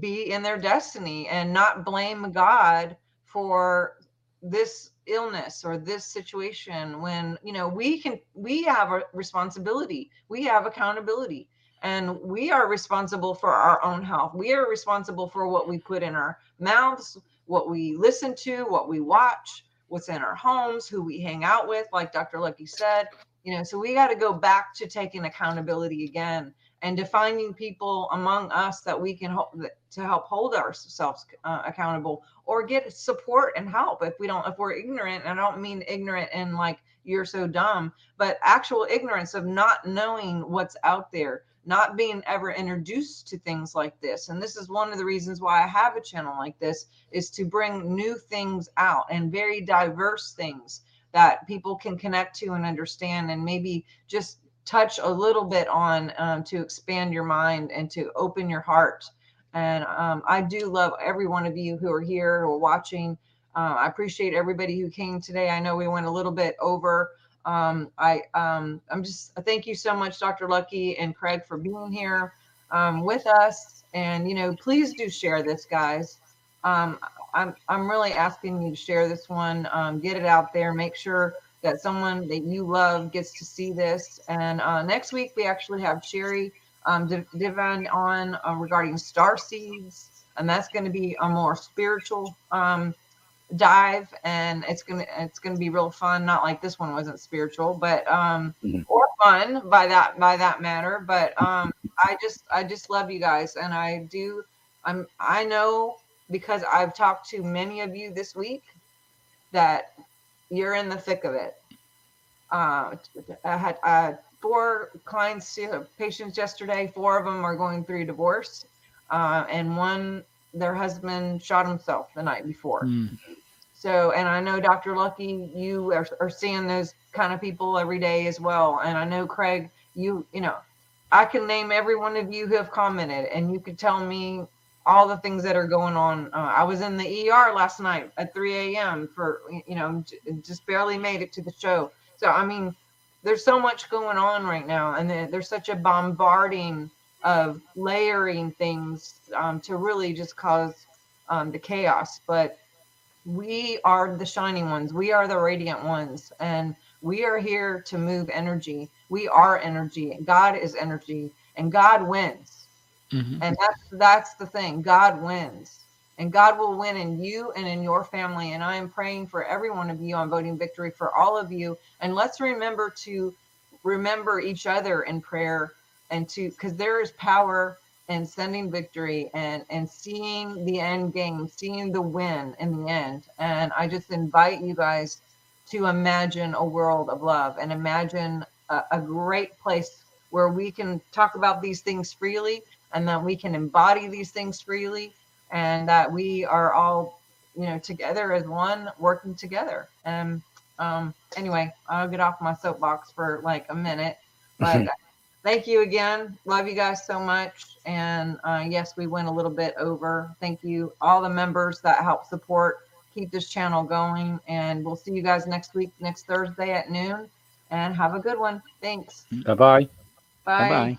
Speaker 2: be in their destiny and not blame God for this illness or this situation when you know we can we have a responsibility we have accountability and we are responsible for our own health. We are responsible for what we put in our mouths what we listen to what we watch what's in our homes who we hang out with like dr lucky said. You know so we got to go back to taking accountability again and defining people among us that we can help to help hold ourselves uh, accountable or get support and help. If we don't if we're ignorant and i don't mean ignorant and like you're so dumb but actual ignorance of not knowing what's out there not being ever introduced to things like this. And this is one of the reasons why i have a channel like this is to bring new things out and very diverse things that people can connect to and understand and maybe just touch a little bit on um, to expand your mind and to open your heart. And um, i do love every one of you who are here are watching. Uh, i appreciate everybody who came today. I know we went a little bit over um, I um, I'm just thank you so much, Dr. Lucky and Craig, for being here um, with us. And you know, please do share this, guys. Um, I'm I'm really asking you to share this one, um, get it out there, make sure that someone that you love gets to see this. And uh, next week we actually have Sherry um, Divan on uh, regarding star seeds, and that's going to be a more spiritual um, dive and it's gonna it's gonna be real fun not like this one wasn't spiritual but um
Speaker 1: Mhm.
Speaker 2: or fun by that by that matter but um i just i just love you guys and i do i'm i know because i've talked to many of you this week that you're in the thick of it uh i had uh four clients, patients yesterday. Four of them are going through divorce, uh, and one, their husband shot himself the night before.
Speaker 3: Mm.
Speaker 2: So, and I know Dr. Lucky, you are, are seeing those kind of people every day as well. And I know Craig, you, you know, I can name every one of you who have commented, and you could tell me all the things that are going on. Uh, I was in the ER last night at 3 a.m. for, you know, j- just barely made it to the show. So, I mean, there's so much going on right now, and there's such a bombarding of layering things um, to really just cause um, the chaos. But we are the shining ones, we are the radiant ones, and we are here to move energy. We are energy. God is energy, and God wins.
Speaker 3: Mhm.
Speaker 2: And that's that's the thing. God wins. And God will win in you and in your family. And I am praying for every one of you. I'm voting victory for all of you. And let's remember to remember each other in prayer and to because there is power in sending victory and and seeing the end game, seeing the win in the end. And I just invite you guys to imagine a world of love and imagine a, a great place where we can talk about these things freely and that we can embody these things freely and that we are all you know together as one working together and um anyway i'll get off my soapbox for like a minute but thank you again. Love you guys so much. And uh, yes we went a little bit over. Thank you all the members that help support keep this channel going. And we'll see you guys next week next thursday at noon. And have a good one. Thanks.
Speaker 1: Bye bye.
Speaker 2: bye.
Speaker 3: Bye bye.